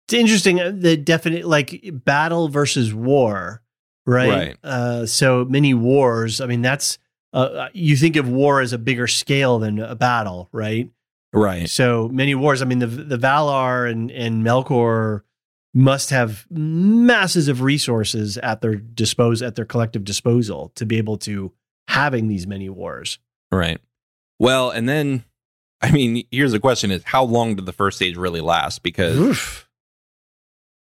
It's interesting. uh, The definite like battle versus war, right? Right. Uh, so many wars. I mean, that's uh, you think of war as a bigger scale than a battle, right? right So many wars. I mean, the the Valar and and Melkor must have masses of resources at their dispose at their collective disposal to be able to having these many wars. right well and then i mean here's the question is how long did the first stage really last because Oof.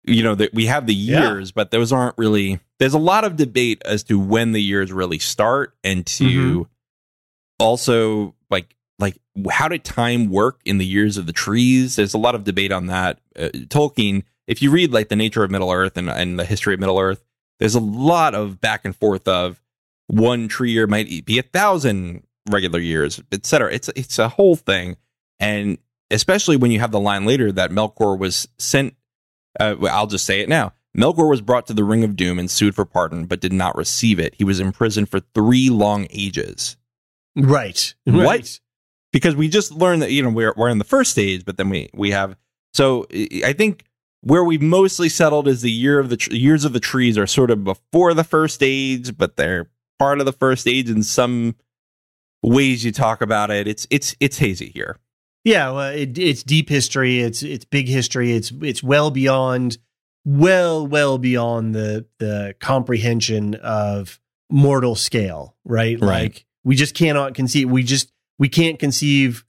You know that we have the Yeah. years but those aren't really there's a lot of debate as to when the years really start and to Mhm. also like like how did time work in the years of the trees there's a lot of debate on that uh, tolkien if you read like the nature of middle earth and, and the history of middle earth there's a lot of back and forth of one tree year might be a thousand regular years etc it's it's a whole thing and especially when you have the line later that melkor was sent uh, I'll just say it now. Melkor was brought to the Ring of Doom and sued for pardon, but did not receive it. He was imprisoned for three long ages. Right. What? Right. Because we just learned that you know we're we're in the first stage, but then we we have so I I think where we've mostly settled is the year of the tr- years of the trees are sort of before the first age, but they're part of the first age in some ways you talk about it. It's it's it's hazy here. Yeah, well, it, it's deep history. It's it's big history. It's it's well beyond, well well beyond the the comprehension of mortal scale. Right, Right. like we just cannot conceive. We just we can't conceive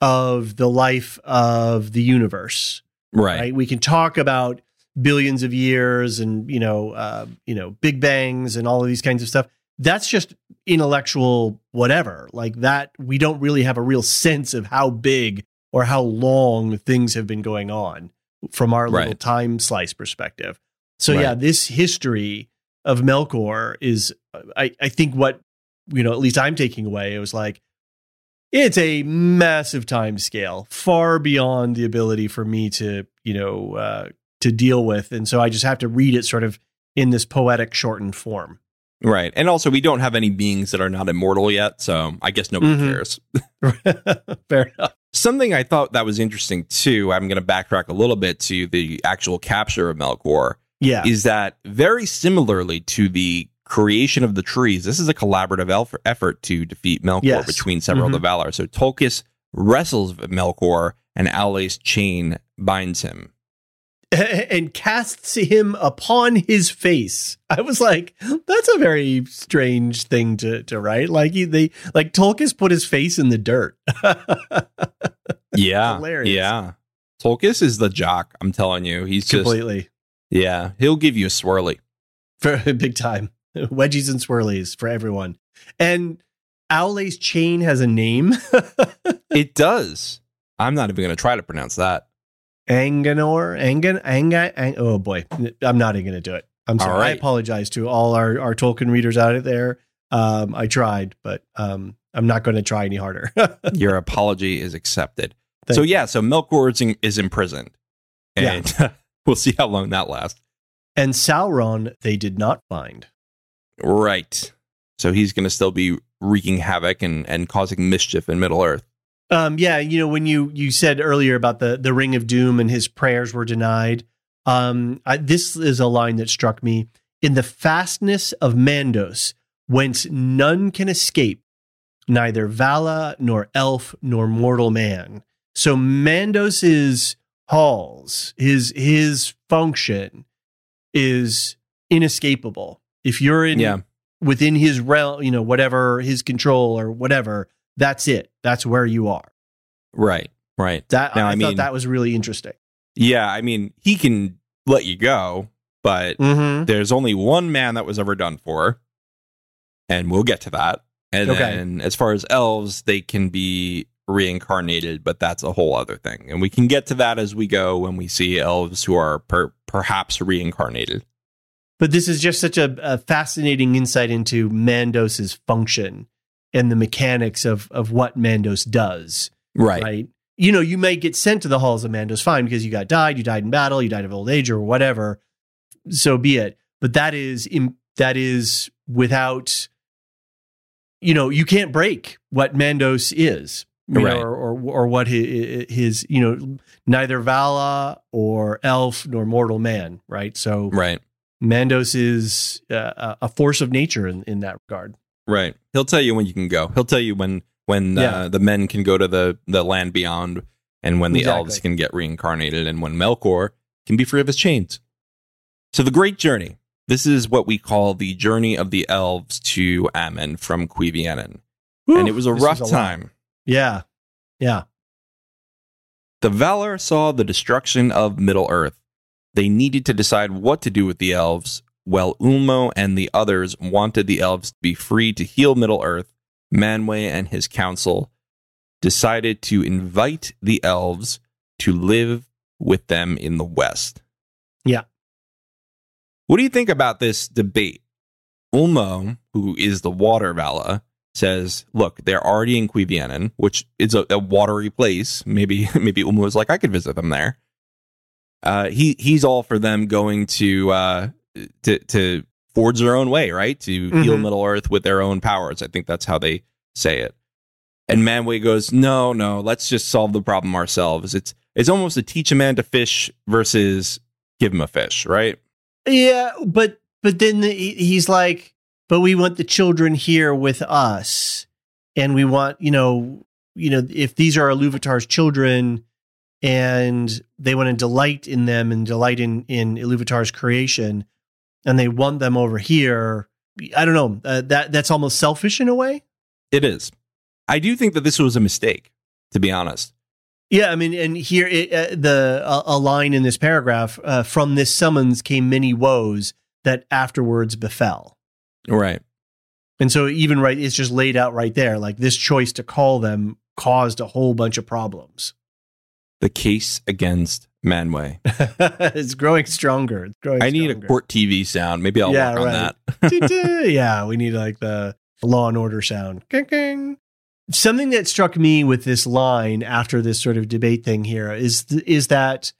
of the life of the universe. Right. Right, we can talk about billions of years and you know uh, you know big bangs and all of these kinds of stuff. That's just intellectual whatever. Like that we don't really have a real sense of how big or how long things have been going on from our little time slice perspective. So Right. yeah this history of melkor is I, I think what you know at least i'm taking away it was like it's a massive time scale far beyond the ability for me to you know uh, to deal with. And so i just have to read it sort of in this poetic shortened form Right. And also we don't have any beings that are not immortal yet, so I guess nobody Mhm. cares. fair enough Something I thought that was interesting too, I'm going to backtrack a little bit to the actual capture of Melkor, yeah is that very similarly to the creation of the trees, this is a collaborative elf- effort to defeat Melkor Yes. Mm-hmm. between several of the Valar. So Tulkas wrestles with Melkor and Aulë's chain binds him. and casts him upon his face. I was like, that's a very strange thing to to write. Like he, they like Tolkien put his face in the dirt. Yeah. Hilarious. Yeah. Tulkas is the jock, I'm telling you. He's just Completely. Yeah, he'll give you a swirly. For big time. Wedgies and swirlies for everyone. And Aulë's chain has a name. It does. I'm not even going to try to pronounce that. Angainor. Angan Anga Ang- oh boy. I'm not even gonna do it. I'm sorry. Right. I apologize to all our, our Tolkien readers out there. Um, I tried, but um, I'm not going to try any harder. Your apology is accepted. Thank so you. yeah, so Melkor is, is imprisoned, and we'll see how long that lasts. And Sauron, they did not find. Right. So he's going to still be wreaking havoc and, and causing mischief in Middle Earth. Um, yeah, you know when you you said earlier about the the Ring of Doom and his prayers were denied. Um, I, this is a line that struck me. In the fastness of Mandos, whence none can escape, neither Vala nor elf nor mortal man. So Mandos's halls, his his function is inescapable. If you're in Yeah. within his realm, you know, whatever his control or whatever, that's it. That's where you are. Right. Right. That Now, I, I thought mean- that was really interesting. Yeah. I mean, he can let you go, but Mm-hmm. there's only one man that was ever done for, and we'll get to that. And Okay. then as far as elves, they can be reincarnated, but that's a whole other thing. And we can get to that as we go when we see elves who are per- perhaps reincarnated. But this is just such a, a fascinating insight into Mandos's function and the mechanics of of what Mandos does. Right. Right. You know, you may get sent to the halls of Mandos, fine, because you got died, you died in battle, you died of old age, or whatever. So be it. But that is im- that is without. You know, you can't break what Mandos is, you know, Right. or, or or what his, his you know neither Vala or elf nor mortal man, right? So Right. Mandos is uh, a force of nature in, in that regard. Right. He'll tell you when you can go. He'll tell you when when Yeah. uh, the men can go to the the land beyond, and when the Exactly. elves can get reincarnated, and when Melkor can be free of his chains. So the Great Journey. This is what we call the journey of the elves to Aman from Cuivienen, and it was a rough lot. time. Yeah, yeah. The Valar saw the destruction of Middle Earth. They needed to decide what to do with the elves, while Ulmo and the others wanted the elves to be free to heal Middle Earth. Manwë and his council decided to invite the elves to live with them in the West. Yeah. What do you think about this debate? Ulmo, who is the water Vala, says, "Look, they're already in Cuivienen, which is a, a watery place. Maybe, maybe Ulmo was like, I could visit them there. Uh, he he's all for them going to uh, to to forge their own way, right? To heal Mhm. Middle Earth with their own powers. I think that's how they say it. And Manwë goes, "No, no, let's just solve the problem ourselves. It's it's almost a teach a man to fish versus give him a fish, right? Yeah, but but then the, he's like, but we want the children here with us, and we want you know you know if these are Iluvatar's children, and they want to delight in them and delight in in Iluvatar's creation, and they want them over here. I don't know. Uh, that that's almost selfish in a way. It is. I do think that this was a mistake, to be honest. Yeah, I mean, and here it, uh, the a, a line in this paragraph uh, from this summons came many woes that afterwards befell. Right. And so even right, it's just laid out right there. Like this choice to call them caused a whole bunch of problems. The case against Manwë. it's growing stronger. It's growing I need a court TV sound. Maybe I'll Yeah, work on that. yeah, we need like the law and order sound. Something that struck me with this line after this sort of debate thing here is th- is that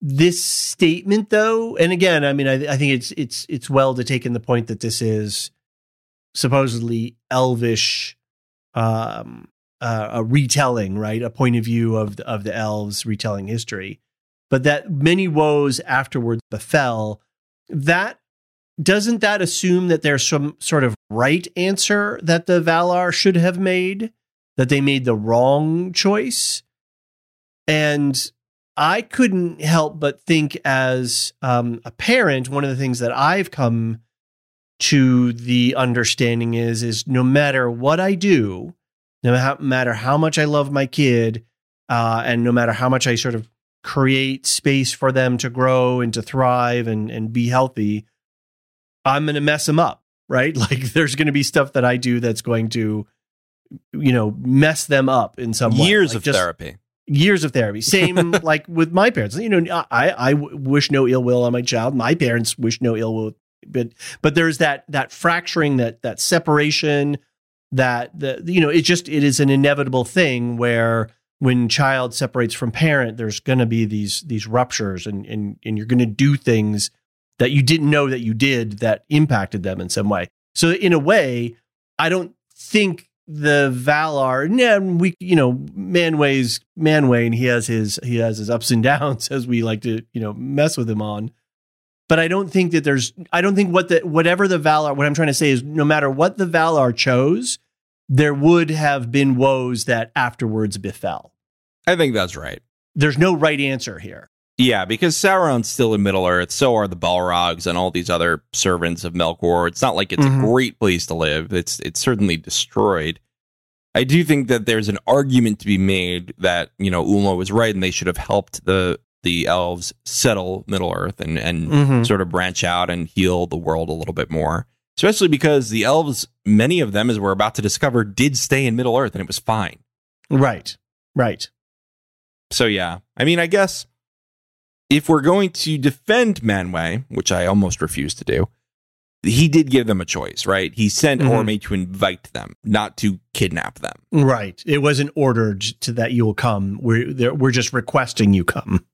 this statement though, and again, I mean, I, I think it's it's it's well to take in the point that this is supposedly elvish, um, uh, a retelling, right? A point of view of the, of the elves retelling history, but that many woes afterwards befell. That doesn't that assume that there's some sort of right answer that the Valar should have made, that they made the wrong choice? And I couldn't help but think, as um, a parent, one of the things that I've come to the understanding is is no matter what I do, no matter how much I love my kid, uh, and no matter how much I sort of create space for them to grow and to thrive and and be healthy, I'm going to mess them up, right? Like there's going to be stuff that I do that's going to, you know, mess them up in some way. Years Like, of just- therapy. years of therapy. Same like with my parents. You know, I, I wish no ill will on my child. My parents wish no ill will, but but there's that that fracturing, that that separation, that the you know it just it is an inevitable thing where when child separates from parent, there's going to be these these ruptures, and and and you're going to do things that you didn't know that you did that impacted them in some way. So in a way, I don't think the Valar, yeah, we you know, Manwë's Manwë, and he has his he has his ups and downs as we like to you know mess with him on. But I don't think that there's I don't think what the whatever the Valar what I'm trying to say is no matter what the Valar chose, there would have been woes that afterwards befell. I think that's right. There's no right answer here. Yeah, because Sauron's still in Middle Earth, so are the Balrogs and all these other servants of Melkor. It's not like it's Mhm. a great place to live. It's it's certainly destroyed. I do think that there's an argument to be made that, you know, Ulmo was right and they should have helped the the elves settle Middle Earth and and Mhm. sort of branch out and heal the world a little bit more. Especially because the elves, many of them, as we're about to discover, did stay in Middle Earth and it was fine. Right. Right. So yeah, I mean, I guess if we're going to defend Manwë, which I almost refuse to do, he did give them a choice, right? He sent Mhm. Orome to invite them, not to kidnap them. Right. It wasn't ordered to that you will come. We're we're just requesting you come.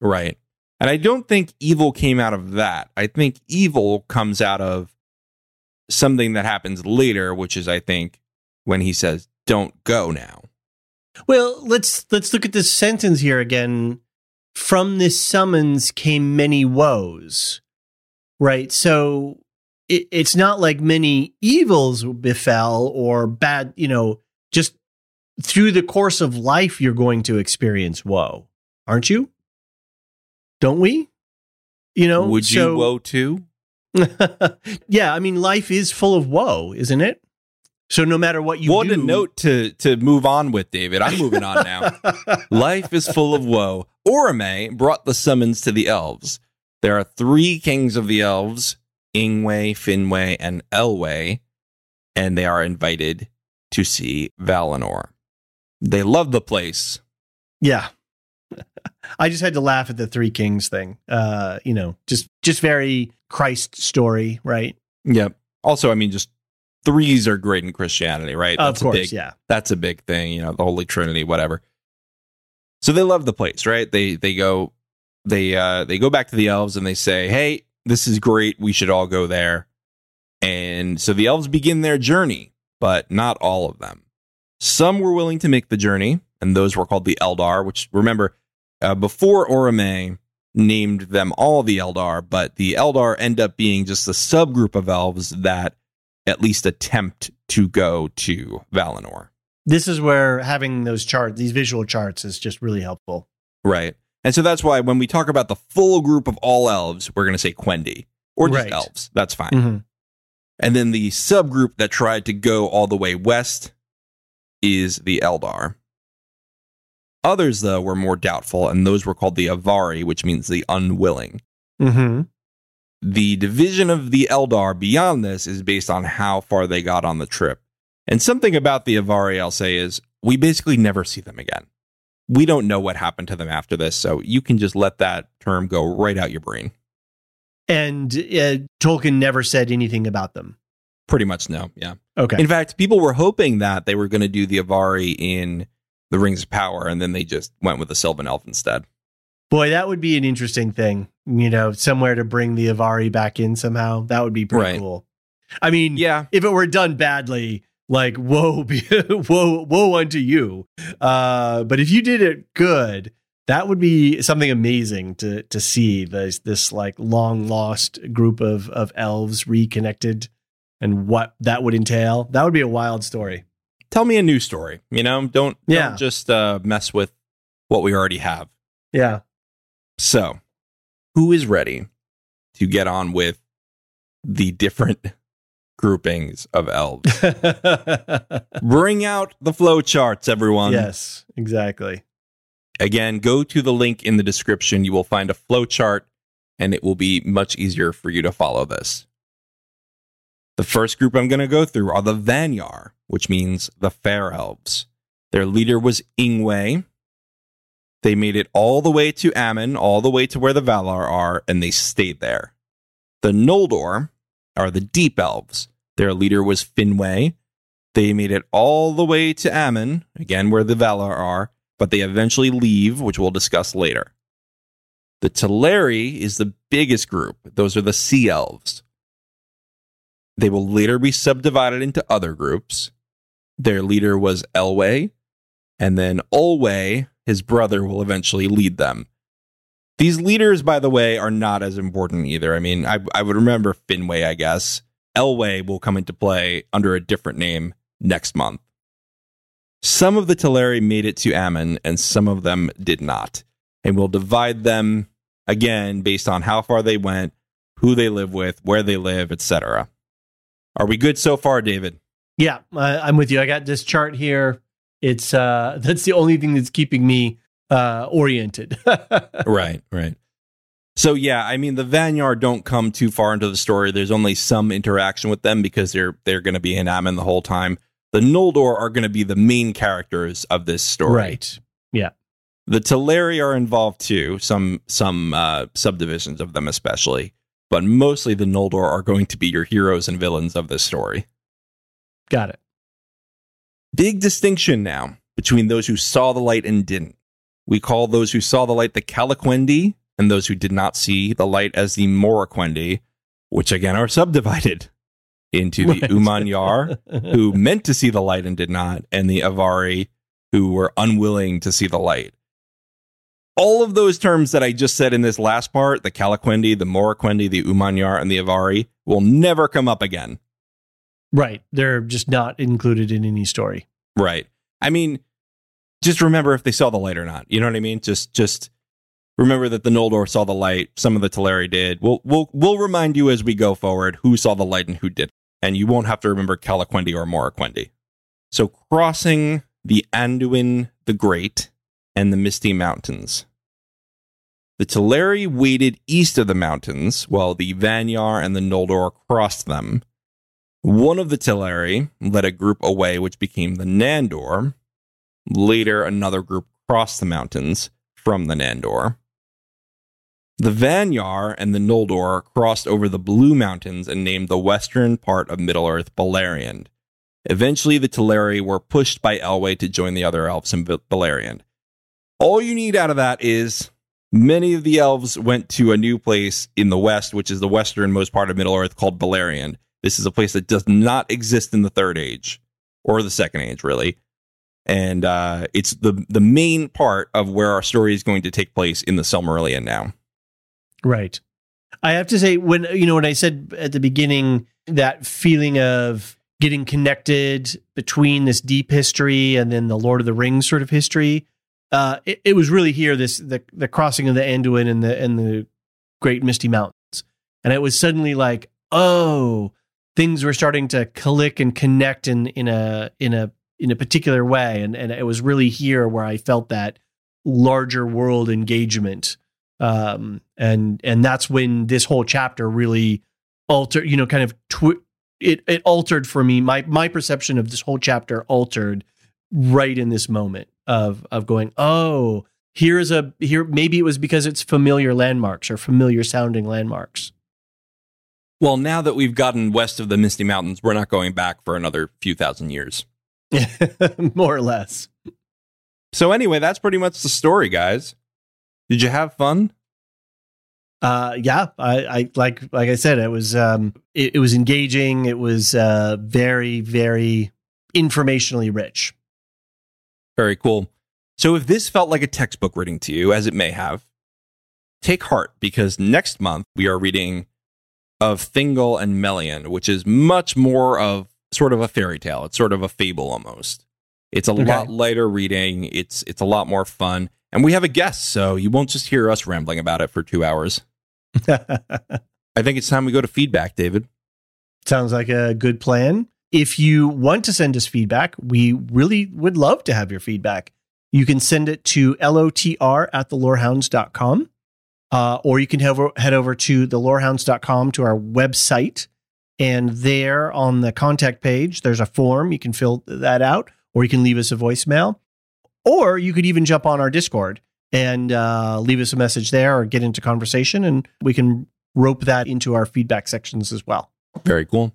Right. And I don't think evil came out of that. I think evil comes out of something that happens later, which is, I think, when he says, don't go now. Well, let's let's look at this sentence here again. From this summons came many woes. Right. So it, it's not like many evils befell or bad, you know, just through the course of life you're going to experience woe, aren't you? Don't we? You know, Would you so- woe too? yeah, I mean, life is full of woe, isn't it? So no matter what you what do, a note to to move on with, David. I'm moving on now. Life is full of woe. Orome brought the summons to the elves. There are three kings of the elves Ingwe, Finwë, and Elwë, and they are invited to see Valinor. They love the place. yeah. I just had to laugh at the Three Kings thing. Uh, you know, just just very Christ story, right? Yep. Also, I mean, just threes are great in Christianity, right? of a course, big, yeah. that's a big thing, you know, the Holy Trinity, whatever. So they love the place, right? They they go they uh they go back to the elves and they say, "Hey, this is great. We should all go there." And so the elves begin their journey, but not all of them. Some were willing to make the journey, and those were called the Eldar, which remember uh, before Orome named them all the Eldar, but the Eldar end up being just a subgroup of elves that at least attempt to go to Valinor. This is where having those charts, these visual charts, is just really helpful. Right. And so that's why when we talk about the full group of all elves, we're going to say Quendi or just Right. elves. That's fine. Mhm. And then the subgroup that tried to go all the way west is the Eldar. Others, though, were more doubtful, and those were called the Avari, which means the unwilling. Mhm. The division of the Eldar beyond this is based on how far they got on the trip. And something about the Avari, I'll say, is we basically never see them again. We don't know what happened to them after this, so you can just let that term go right out your brain. And uh, Tolkien never said anything about them. Pretty much no, yeah. Okay. In fact, people were hoping that they were going to do the Avari in the Rings of Power, and then they just went with the Sylvan Elf instead. Boy, that would be an interesting thing. You know, somewhere to bring the Avari back in somehow. That would be pretty Right. cool. I mean, Yeah, if it were done badly, like woe, be, woe, woe unto you. Uh, but if you did it good, that would be something amazing to to see this this like long lost group of of elves reconnected, and what that would entail. That would be a wild story. Tell me a new story. You know, don't Yeah. don't just uh, mess with what we already have. Yeah. So, who is ready to get on with the different groupings of elves? Bring out the flow charts, everyone. yes, exactly. Again, go to the link in the description. You will find a flow chart, and it will be much easier for you to follow this. The first group I'm going to go through are the Vanyar, which means the fair elves. Their leader was Ingwe. They made it all the way to Aman, all the way to where the Valar are, and they stayed there. The Noldor are the Deep Elves. Their leader was Finwë. They made it all the way to Aman, again where the Valar are, but they eventually leave, which we'll discuss later. The Teleri is the biggest group. Those are the Sea Elves. They will later be subdivided into other groups. Their leader was Elwë, and then Olwë, his brother, will eventually lead them. These leaders, by the way, are not as important either. I mean, I, I would remember Finwë, I guess. Elwë will come into play under a different name next month. Some of the Teleri made it to Aman, and some of them did not. And we'll divide them again based on how far they went, who they live with, where they live, etc. Are we good so far, David? Yeah, I'm with you. I got this chart here. It's uh that's the only thing that's keeping me uh oriented. right, right. So yeah, I mean the Vanyar don't come too far into the story. There's only some interaction with them because they're they're going to be in Aman the whole time. The Noldor are going to be the main characters of this story. Right. Yeah. The Teleri are involved too, some some uh, subdivisions of them especially, but mostly the Noldor are going to be your heroes and villains of this story. Got it. Big distinction now between those who saw the light and didn't. We call those who saw the light the Calaquendi, and those who did not see the light as the Moriquendi, which again are subdivided into the right. Umanyar, who meant to see the light and did not, and the Avari, who were unwilling to see the light. All of those terms that I just said in this last part, the Calaquendi, the Moriquendi, the Umanyar, and the Avari, will never come up again. Right. They're just not included in any story. Right. I mean, just remember if they saw the light or not. You know what I mean? Just just remember that the Noldor saw the light. Some of the Teleri did. We'll we'll we'll remind you as we go forward who saw the light and who didn't and you won't have to remember Calaquendi or Moriquendi. So crossing the Anduin the Great and the Misty Mountains. The Teleri waited east of the mountains while the Vanyar and the Noldor crossed them. One of the Teleri led a group away, which became the Nandor. Later, another group crossed the mountains from the Nandor. The Vanyar and the Noldor crossed over the Blue Mountains and named the western part of Middle Earth Beleriand. Eventually, the Teleri were pushed by Elwë to join the other elves in Beleriand. All you need out of that is many of the elves went to a new place in the west, which is the westernmost part of Middle Earth called Beleriand. This is a place that does not exist in the Third Age or the Second Age, really. And uh, it's the the main part of where our story is going to take place in the Silmarillion now. Right. I have to say, when you know, when I said at the beginning that feeling of getting connected between this deep history and then the Lord of the Rings sort of history, uh, it, it, was really here this the the crossing of the Anduin and the and the Great Misty Mountains, and it was suddenly like, oh, things were starting to click and connect in in a in a in a particular way, and and it was really here where I felt that larger world engagement um, and and that's when this whole chapter really altered, you know, kind of twi- it it altered for me. My my perception of this whole chapter altered right in this moment of of going, oh, here's a here. Maybe it was because it's familiar landmarks or familiar sounding landmarks. Well, now that we've gotten west of the Misty Mountains, we're not going back for another few thousand years. More or less. So anyway, that's pretty much the story, guys. Did you have fun? Uh, yeah, I, I like like I said, it was um, it, it was engaging. It was uh, very very informationally rich. Very cool. So if this felt like a textbook reading to you, as it may have, take heart because next month we are reading of Thingol and Melian, which is much more of sort of a fairy tale. It's sort of a fable almost. It's a okay. lot lighter reading. It's it's a lot more fun. And we have a guest, so you won't just hear us rambling about it for two hours. I think it's time we go to feedback, David. Sounds like a good plan. If you want to send us feedback, we really would love to have your feedback. You can send it to lotr at thelorehounds.com, uh, or you can head over, head over to thelorehounds.com to our website. And there on the contact page, there's a form. You can fill that out, or you can leave us a voicemail. Or you could even jump on our Discord and uh, leave us a message there or get into conversation, and we can rope that into our feedback sections as well. Very cool.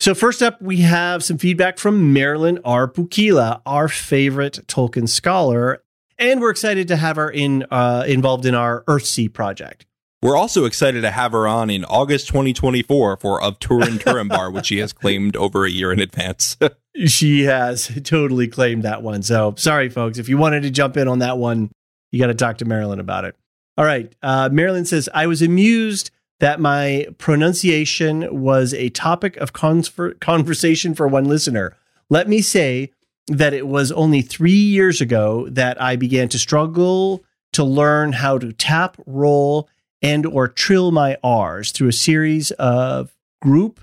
So first up, we have some feedback from Marilyn R. Pukkila, our favorite Tolkien scholar, and we're excited to have her in uh, involved in our Earthsea project. We're also excited to have her on in August 2024 for Of Turin Turambar, which she has claimed over a year in advance. she has totally claimed that one. So sorry, folks. If you wanted to jump in on that one, you got to talk to Marilyn about it. All right. Uh, Marilyn says, I was amused that my pronunciation was a topic of conversation for one listener. Let me say that it was only three years ago that I began to struggle to learn how to tap, roll, and or trill my R's through a series of group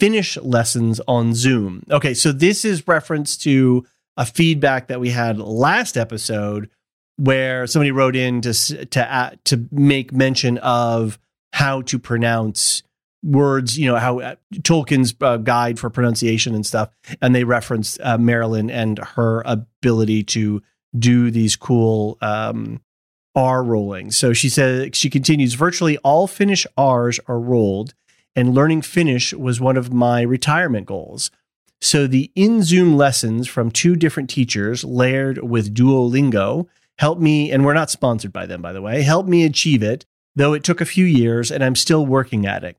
Finnish lessons on Zoom. Okay, so this is reference to a feedback that we had last episode where somebody wrote in to to to make mention of how to pronounce words, you know, how uh, Tolkien's uh, guide for pronunciation and stuff, and they referenced uh, Marilyn and her ability to do these cool um, R rolling. So she says she continues. Virtually all Finnish R's are rolled, and learning Finnish was one of my retirement goals. So the in Zoom lessons from two different teachers, layered with Duolingo, helped me, and we're not sponsored by them, by the way, helped me achieve it, though it took a few years and I'm still working at it.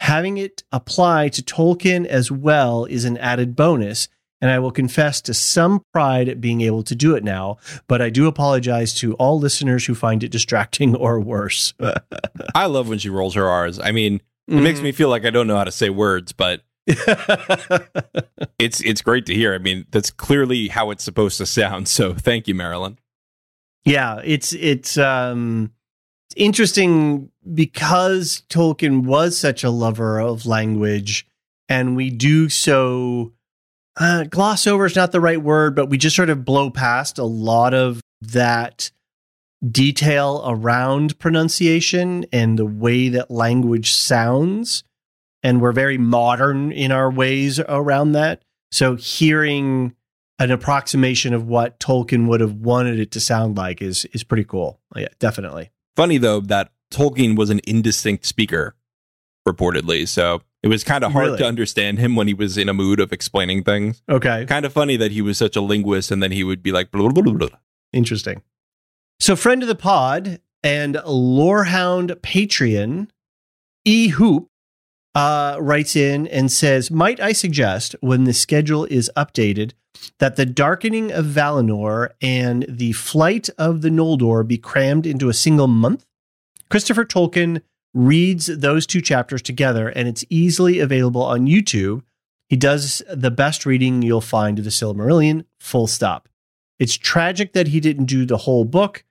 Having it apply to Tolkien as well is an added bonus, and I will confess to some pride at being able to do it now, but I do apologize to all listeners who find it distracting or worse. I love when she rolls her R's. I mean, it mm-hmm. makes me feel like I don't know how to say words, but it's it's great to hear. I mean, that's clearly how it's supposed to sound. So thank you, Marilyn. Yeah, it's it's um interesting because Tolkien was such a lover of language, and we do so uh, gloss over is not the right word, but we just sort of blow past a lot of that detail around pronunciation and the way that language sounds. And we're very modern in our ways around that. So hearing an approximation of what Tolkien would have wanted it to sound like is is pretty cool. Yeah, definitely. Funny though that Tolkien was an indistinct speaker, reportedly. So it was kind of hard really? to understand him when he was in a mood of explaining things. Okay. Kind of funny that he was such a linguist and then he would be like blah, blah, blah, Interesting. So, friend of the pod and Lorehound Patreon, E Hoop, uh, writes in and says, Might I suggest when the schedule is updated that the darkening of Valinor and the flight of the Noldor be crammed into a single month? Christopher Tolkien reads those two chapters together and it's easily available on YouTube. He does the best reading you'll find of the Silmarillion, full stop. It's tragic that he didn't do the whole book,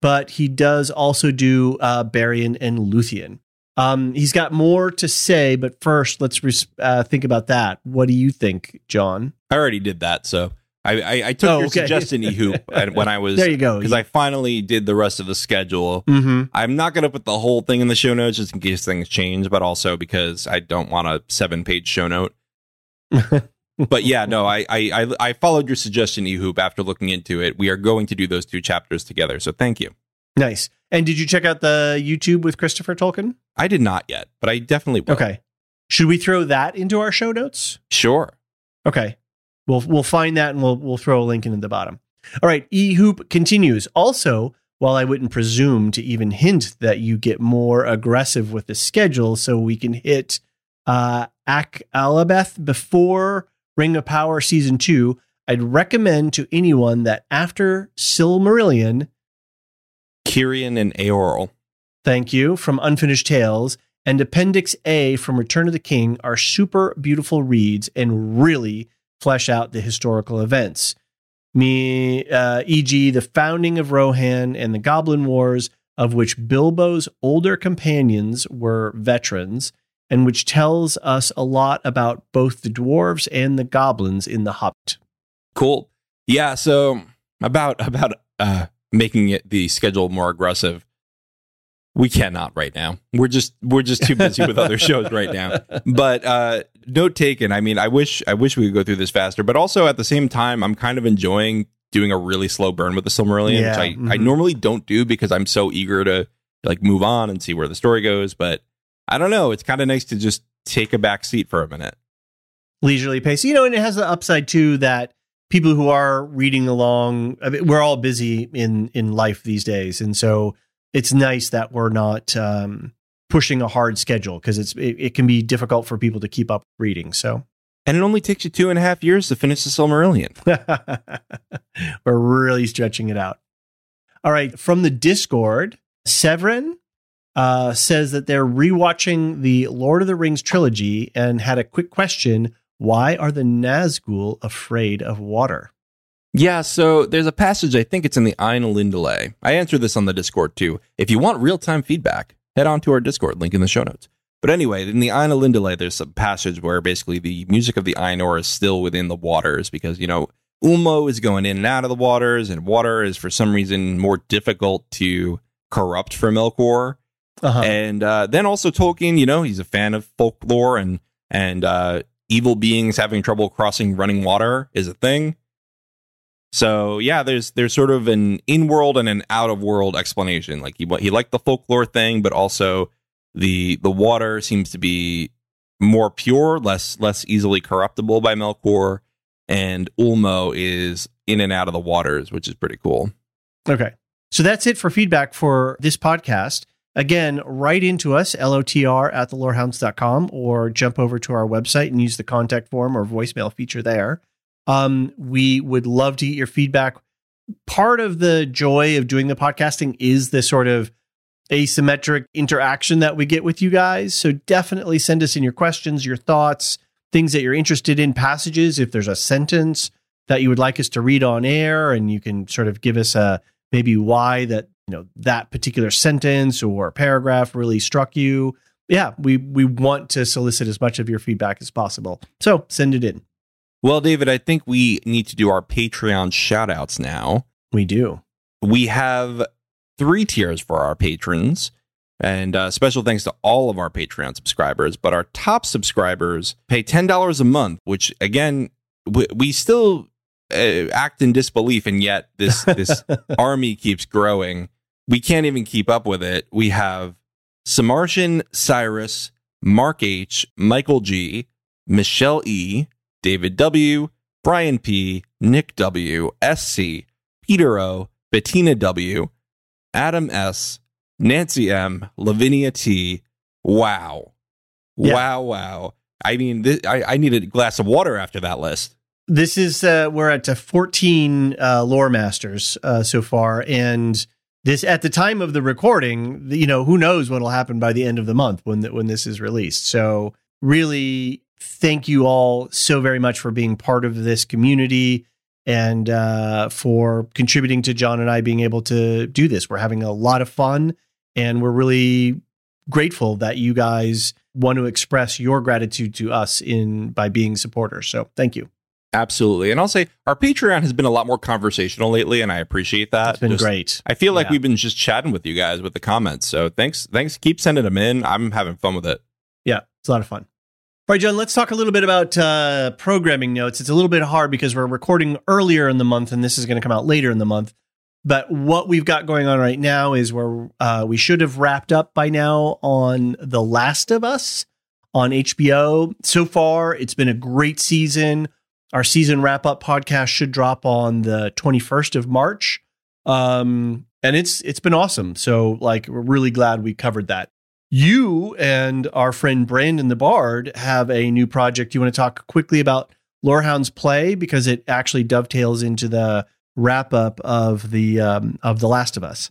but he does also do uh, and Luthien. Um, he's got more to say, but first, let's res- uh, think about that. What do you think, John? I already did that, so I, I, I took oh, your okay. suggestion, Ehoop, when I was there. You go, because I finally did the rest of the schedule. Mm-hmm. I'm not going to put the whole thing in the show notes just in case things change, but also because I don't want a seven page show note. but yeah, no, I, I I followed your suggestion, Ehoop. After looking into it, we are going to do those two chapters together. So thank you. Nice. And did you check out the YouTube with Christopher Tolkien? I did not yet, but I definitely will. Okay. Should we throw that into our show notes? Sure. Okay. We'll we'll find that and we'll we'll throw a link in at the bottom. All right. E Hoop continues. Also, while I wouldn't presume to even hint that you get more aggressive with the schedule, so we can hit uh, Ak Alabeth before Ring of Power season two, I'd recommend to anyone that after Silmarillion, Cirion and Eorl. Thank you from Unfinished Tales and Appendix A from Return of the King are super beautiful reads and really flesh out the historical events. Me, uh, e.g., the founding of Rohan and the Goblin Wars, of which Bilbo's older companions were veterans, and which tells us a lot about both the dwarves and the goblins in The Hobbit. Cool. Yeah. So about about uh, making it the schedule more aggressive. We cannot right now. We're just we're just too busy with other shows right now. But uh, note taken. I mean, I wish I wish we could go through this faster. But also at the same time, I'm kind of enjoying doing a really slow burn with the Silmarillion, Yeah, which I, I mhm. normally don't do because I'm so eager to like move on and see where the story goes. But I don't know. It's kind of nice to just take a back seat for a minute. leisurely pace. You know, and it has the upside too that people who are reading along, I mean, we're all busy in in life these days, and so it's nice that we're not um, pushing a hard schedule because it's it, it can be difficult for people to keep up reading. So And it only takes you two and a half years to finish the Silmarillion. we're really stretching it out. All right, from the Discord, Severin uh, says that they're rewatching the Lord of the Rings trilogy and had a quick question: Why are the Nazgul afraid of water? Yeah, so there's a passage, I think it's in the Ainulindalë. I answered this on the Discord too. If you want real time feedback, head on to our Discord, link in the show notes. But anyway, in the Ainulindalë, there's a passage where basically the music of the Ainur is still within the waters because, you know, Ulmo is going in and out of the waters, and water is for some reason more difficult to corrupt for Melkor. Uh-huh. And uh, then also Tolkien, you know, he's a fan of folklore and and uh, evil beings having trouble crossing running water is a thing. So yeah, there's there's sort of an in-world and an out-of-world explanation. Like he he liked the folklore thing, but also the the water seems to be more pure, less less easily corruptible by Melkor, and Ulmo is in and out of the waters, which is pretty cool. Okay. So that's it for feedback for this podcast. Again, write into us, LOTR at thelorehounds.com, or jump over to our website and use the contact form or voicemail feature there. Um, we would love to get your feedback. Part of the joy of doing the podcasting is the sort of asymmetric interaction that we get with you guys. So definitely send us in your questions, your thoughts, things that you're interested in, passages. If there's a sentence that you would like us to read on air, and you can sort of give us a maybe why that you know that particular sentence or paragraph really struck you. Yeah, we we want to solicit as much of your feedback as possible. So send it in. Well, David, I think we need to do our Patreon shout outs now. We do. We have three tiers for our patrons. And uh, special thanks to all of our Patreon subscribers. But our top subscribers pay $10 a month, which again, we, we still uh, act in disbelief. And yet this, this army keeps growing. We can't even keep up with it. We have Samartian Cyrus, Mark H, Michael G, Michelle E, David W, Brian P, Nick W, SC, Peter O, Bettina W, Adam S, Nancy M, Lavinia T. Wow. Yeah. Wow, wow. I mean, this, I, I need a glass of water after that list. This is uh, we're at uh, 14 uh, lore masters uh, so far, and this at the time of the recording, you know, who knows what'll happen by the end of the month when when this is released. So really, thank you all so very much for being part of this community and uh, for contributing to John and I being able to do this. We're having a lot of fun, and we're really grateful that you guys want to express your gratitude to us in by being supporters. So thank you. Absolutely. And I'll say our Patreon has been a lot more conversational lately, and I appreciate that. It's been Just- great. I feel like Yeah. we've been just chatting with you guys with the comments. So thanks, thanks. Keep sending them in. I'm having fun with it. Yeah, it's a lot of fun. All right, John, let's talk a little bit about uh, programming notes. It's a little bit hard because we're recording earlier in the month and this is going to come out later in the month. But what we've got going on right now is where uh, we should have wrapped up by now on The Last of Us on HBO. So far, it's been a great season. Our season wrap up podcast should drop on the 21st of March. Um, and it's it's been awesome. So like we're really glad we covered that. You and our friend Brandon the Bard have a new project. You want to talk quickly about Lorehound's play because it actually dovetails into the wrap up of the um, of The Last of Us.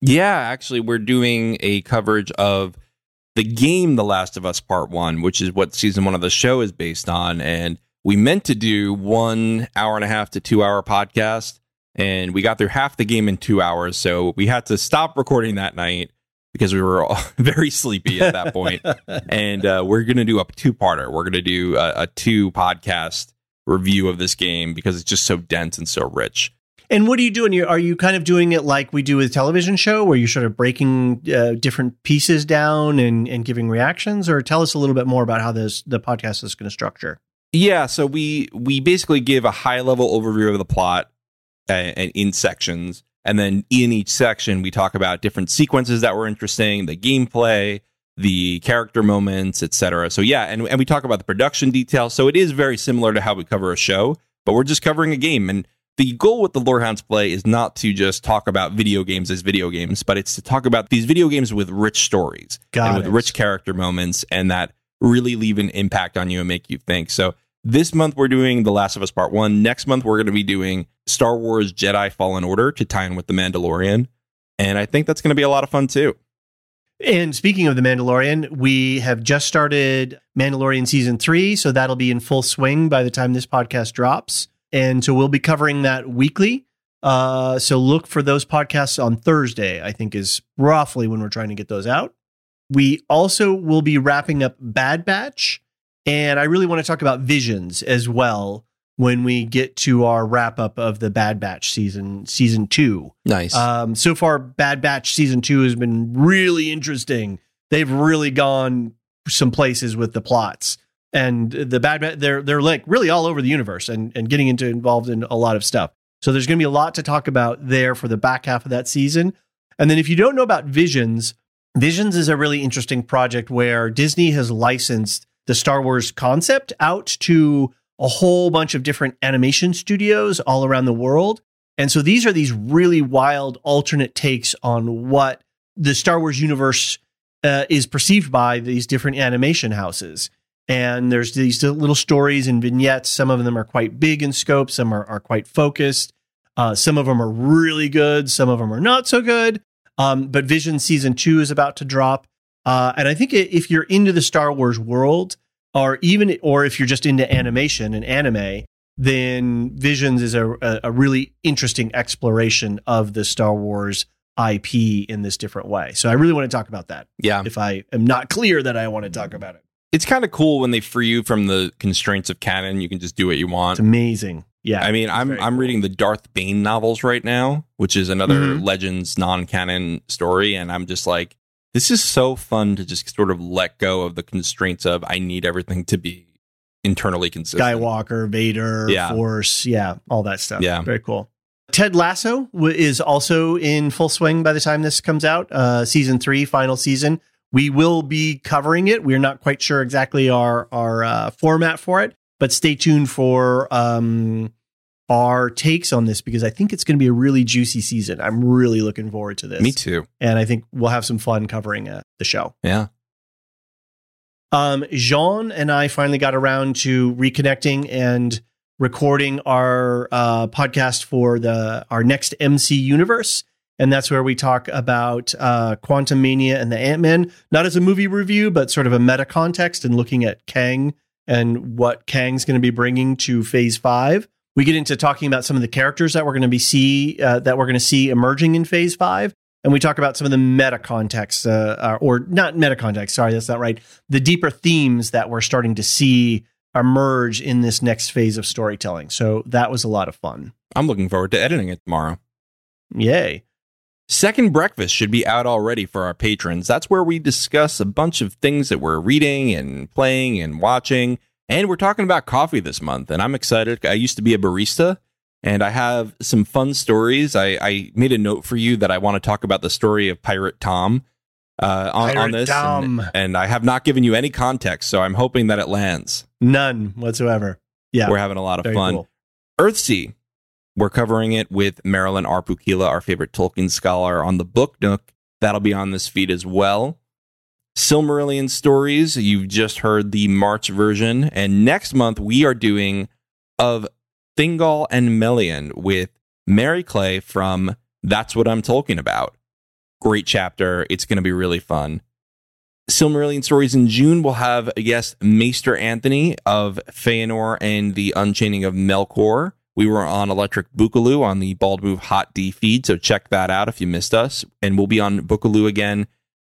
Yeah, actually, we're doing a coverage of the game The Last of Us Part 1, which is what season one of the show is based on. And we meant to do one hour and a half to two hour podcast, and we got through half the game in two hours. So we had to stop recording that night because we were all very sleepy at that point. and uh, we're going to do a two parter. We're going to do a, a two podcast review of this game because it's just so dense and so rich. And what are you doing? Are you kind of doing it like we do with a television show, where you're sort of breaking uh, different pieces down and, and giving reactions? Or tell us a little bit more about how this the podcast is going to structure. Yeah, so we we basically give a high level overview of the plot. uh, and in sections. And then in each section, we talk about different sequences that were interesting, the gameplay, the character moments, etc. So yeah, and, and we talk about the production details. So it is very similar to how we cover a show, but we're just covering a game. And the goal with the Lorehounds play is not to just talk about video games as video games, but it's to talk about these video games with rich stories Got and with rich character moments and that really leave an impact on you and make you think. So this month we're doing The Last of Us Part 1. Next month we're going to be doing Star Wars Jedi Fallen Order to tie in with The Mandalorian. And I think that's going to be a lot of fun too. And speaking of the Mandalorian, we have just started Mandalorian season three, so that'll be in full swing by the time this podcast drops. And so we'll be covering that weekly. Uh, so look for those podcasts on Thursday, I think is roughly when we're trying to get those out. We also will be wrapping up Bad Batch. And I really want to talk about Visions as well when we get to our wrap up of the Bad Batch season, season two. Nice. Um, so far, Bad Batch season two has been really interesting. They've really gone some places with the plots, and the Bad Batch they're they're like really all over the universe and and getting into involved in a lot of stuff. So there's going to be a lot to talk about there for the back half of that season. And then if you don't know about Visions, Visions is a really interesting project where Disney has licensed the Star Wars concept out to a whole bunch of different animation studios all around the world. And so these are these really wild alternate takes on what the Star Wars universe uh, is perceived by these different animation houses. And there's these little stories and vignettes. Some of them are quite big in scope, some are, are quite focused. Uh, some of them are really good, some of them are not so good. Um, but Vision season two is about to drop. Uh, and I think if you're into the Star Wars world, or even, or if you're just into animation and anime, then Visions is a, a, a really interesting exploration of the Star Wars IP in this different way. So I really want to talk about that. yeah. If I am not clear that I want to talk about it, It's kind of cool when they free you from the constraints of canon. You can just do what you want. it's amazing. Yeah, I mean, I'm I'm cool. reading the Darth Bane novels right now, which is another Mhm. Legends non-canon story, and I'm just like, this is so fun to just sort of let go of the constraints of I need everything to be internally consistent. Skywalker, Vader, Yeah. Force, yeah, all that stuff. Yeah. very cool. Ted Lasso w- is also in full swing by the time this comes out. Uh, season three, final season. We will be covering it. We're not quite sure exactly our our uh, format for it, but stay tuned for um, our takes on this because I think it's going to be a really juicy season. I'm really looking forward to this. Me too. and I think we'll have some fun covering uh, the show. Yeah. Um, Jean and I finally got around to reconnecting and recording our uh, podcast for the our next MC universe, and that's where we talk about uh, Quantumania and the Ant Man, not as a movie review, but sort of a meta context and looking at Kang and what Kang's going to be bringing to Phase Five. We get into talking about some of the characters that we're going to be see uh, that we're going to see emerging in Phase Five, and we talk about some of the meta context, uh, uh, or not meta context. Sorry, that's not right. The deeper themes that we're starting to see emerge in this next phase of storytelling. So that was a lot of fun. I'm looking forward to editing it tomorrow. Yay! Second Breakfast should be out already for our patrons. That's where we discuss a bunch of things that we're reading and playing and watching. And we're talking about coffee this month, and I'm excited. I used to be a barista, and I have some fun stories. I, I made a note for you that I want to talk about the story of Pirate Tom uh, on, on this. Tom. And, and I have not given you any context, so I'm hoping that it lands. None whatsoever. Yeah, We're having a lot of fun. cool. Earthsea. We're covering it with Marilyn Arpukila, our favorite Tolkien scholar, on the Book Nook. That'll be on this feed as well. Silmarillion stories. You've just heard the March version. And next month, we are doing of Thingol and Melian with Mary Clay from That's What I'm Talking About. Great chapter. It's going to be really fun. Silmarillion stories in June. We'll have a guest, Maester Anthony of Feanor and the Unchaining of Melkor. We were on Electric Bookaloo on the Bald Move Hot D feed, so check that out if you missed us. And we'll be on Bookaloo again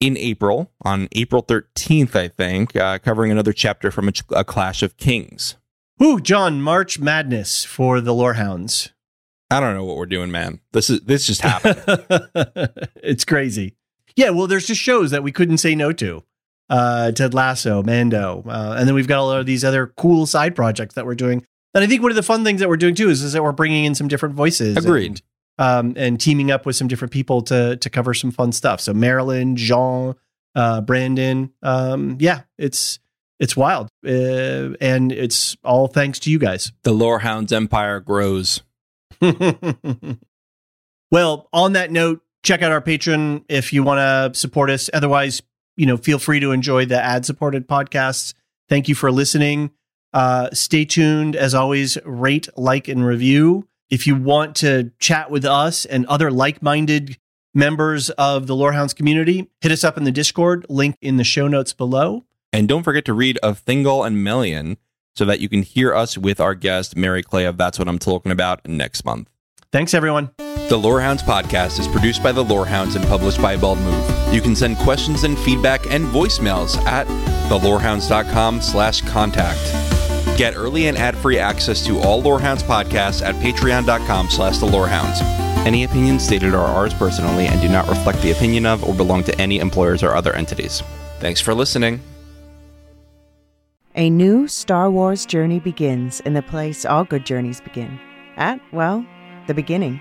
in April, on April 13th, I think, uh, covering another chapter from a, Ch- a Clash of Kings. Ooh, John, March Madness for the Lorehounds. I don't know what we're doing, man. This is this just happened. it's crazy. Yeah, well, there's just shows that we couldn't say no to. Uh, Ted Lasso, Mando, uh, and then we've got all of these other cool side projects that we're doing And I think one of the fun things that we're doing too is, is that we're bringing in some different voices. Agreed. And, um, and teaming up with some different people to to cover some fun stuff. So Marilyn, Jean, uh, Brandon. Um, yeah, it's it's wild, uh, and it's all thanks to you guys. The Lorehounds empire grows. well, on that note, check out our Patreon if you want to support us. Otherwise, you know, feel free to enjoy the ad supported podcasts. Thank you for listening. Uh, stay tuned. As always, rate, like, and review. If you want to chat with us and other like minded members of the Lorehounds community, hit us up in the Discord, link in the show notes below. And don't forget to read of Thingol and Melian so that you can hear us with our guest, Mary Clay of That's What I'm Talking About next month. Thanks, everyone. The Lorehounds podcast is produced by the Lorehounds and published by Bald Move. You can send questions and feedback and voicemails at thelorehounds.com slash contact. Get early and ad-free access to all Lorehounds podcasts at patreon.com slash the Lorehounds. Any opinions stated are ours personally and do not reflect the opinion of or belong to any employers or other entities. Thanks for listening. A new Star Wars journey begins in the place all good journeys begin. At, well, the beginning.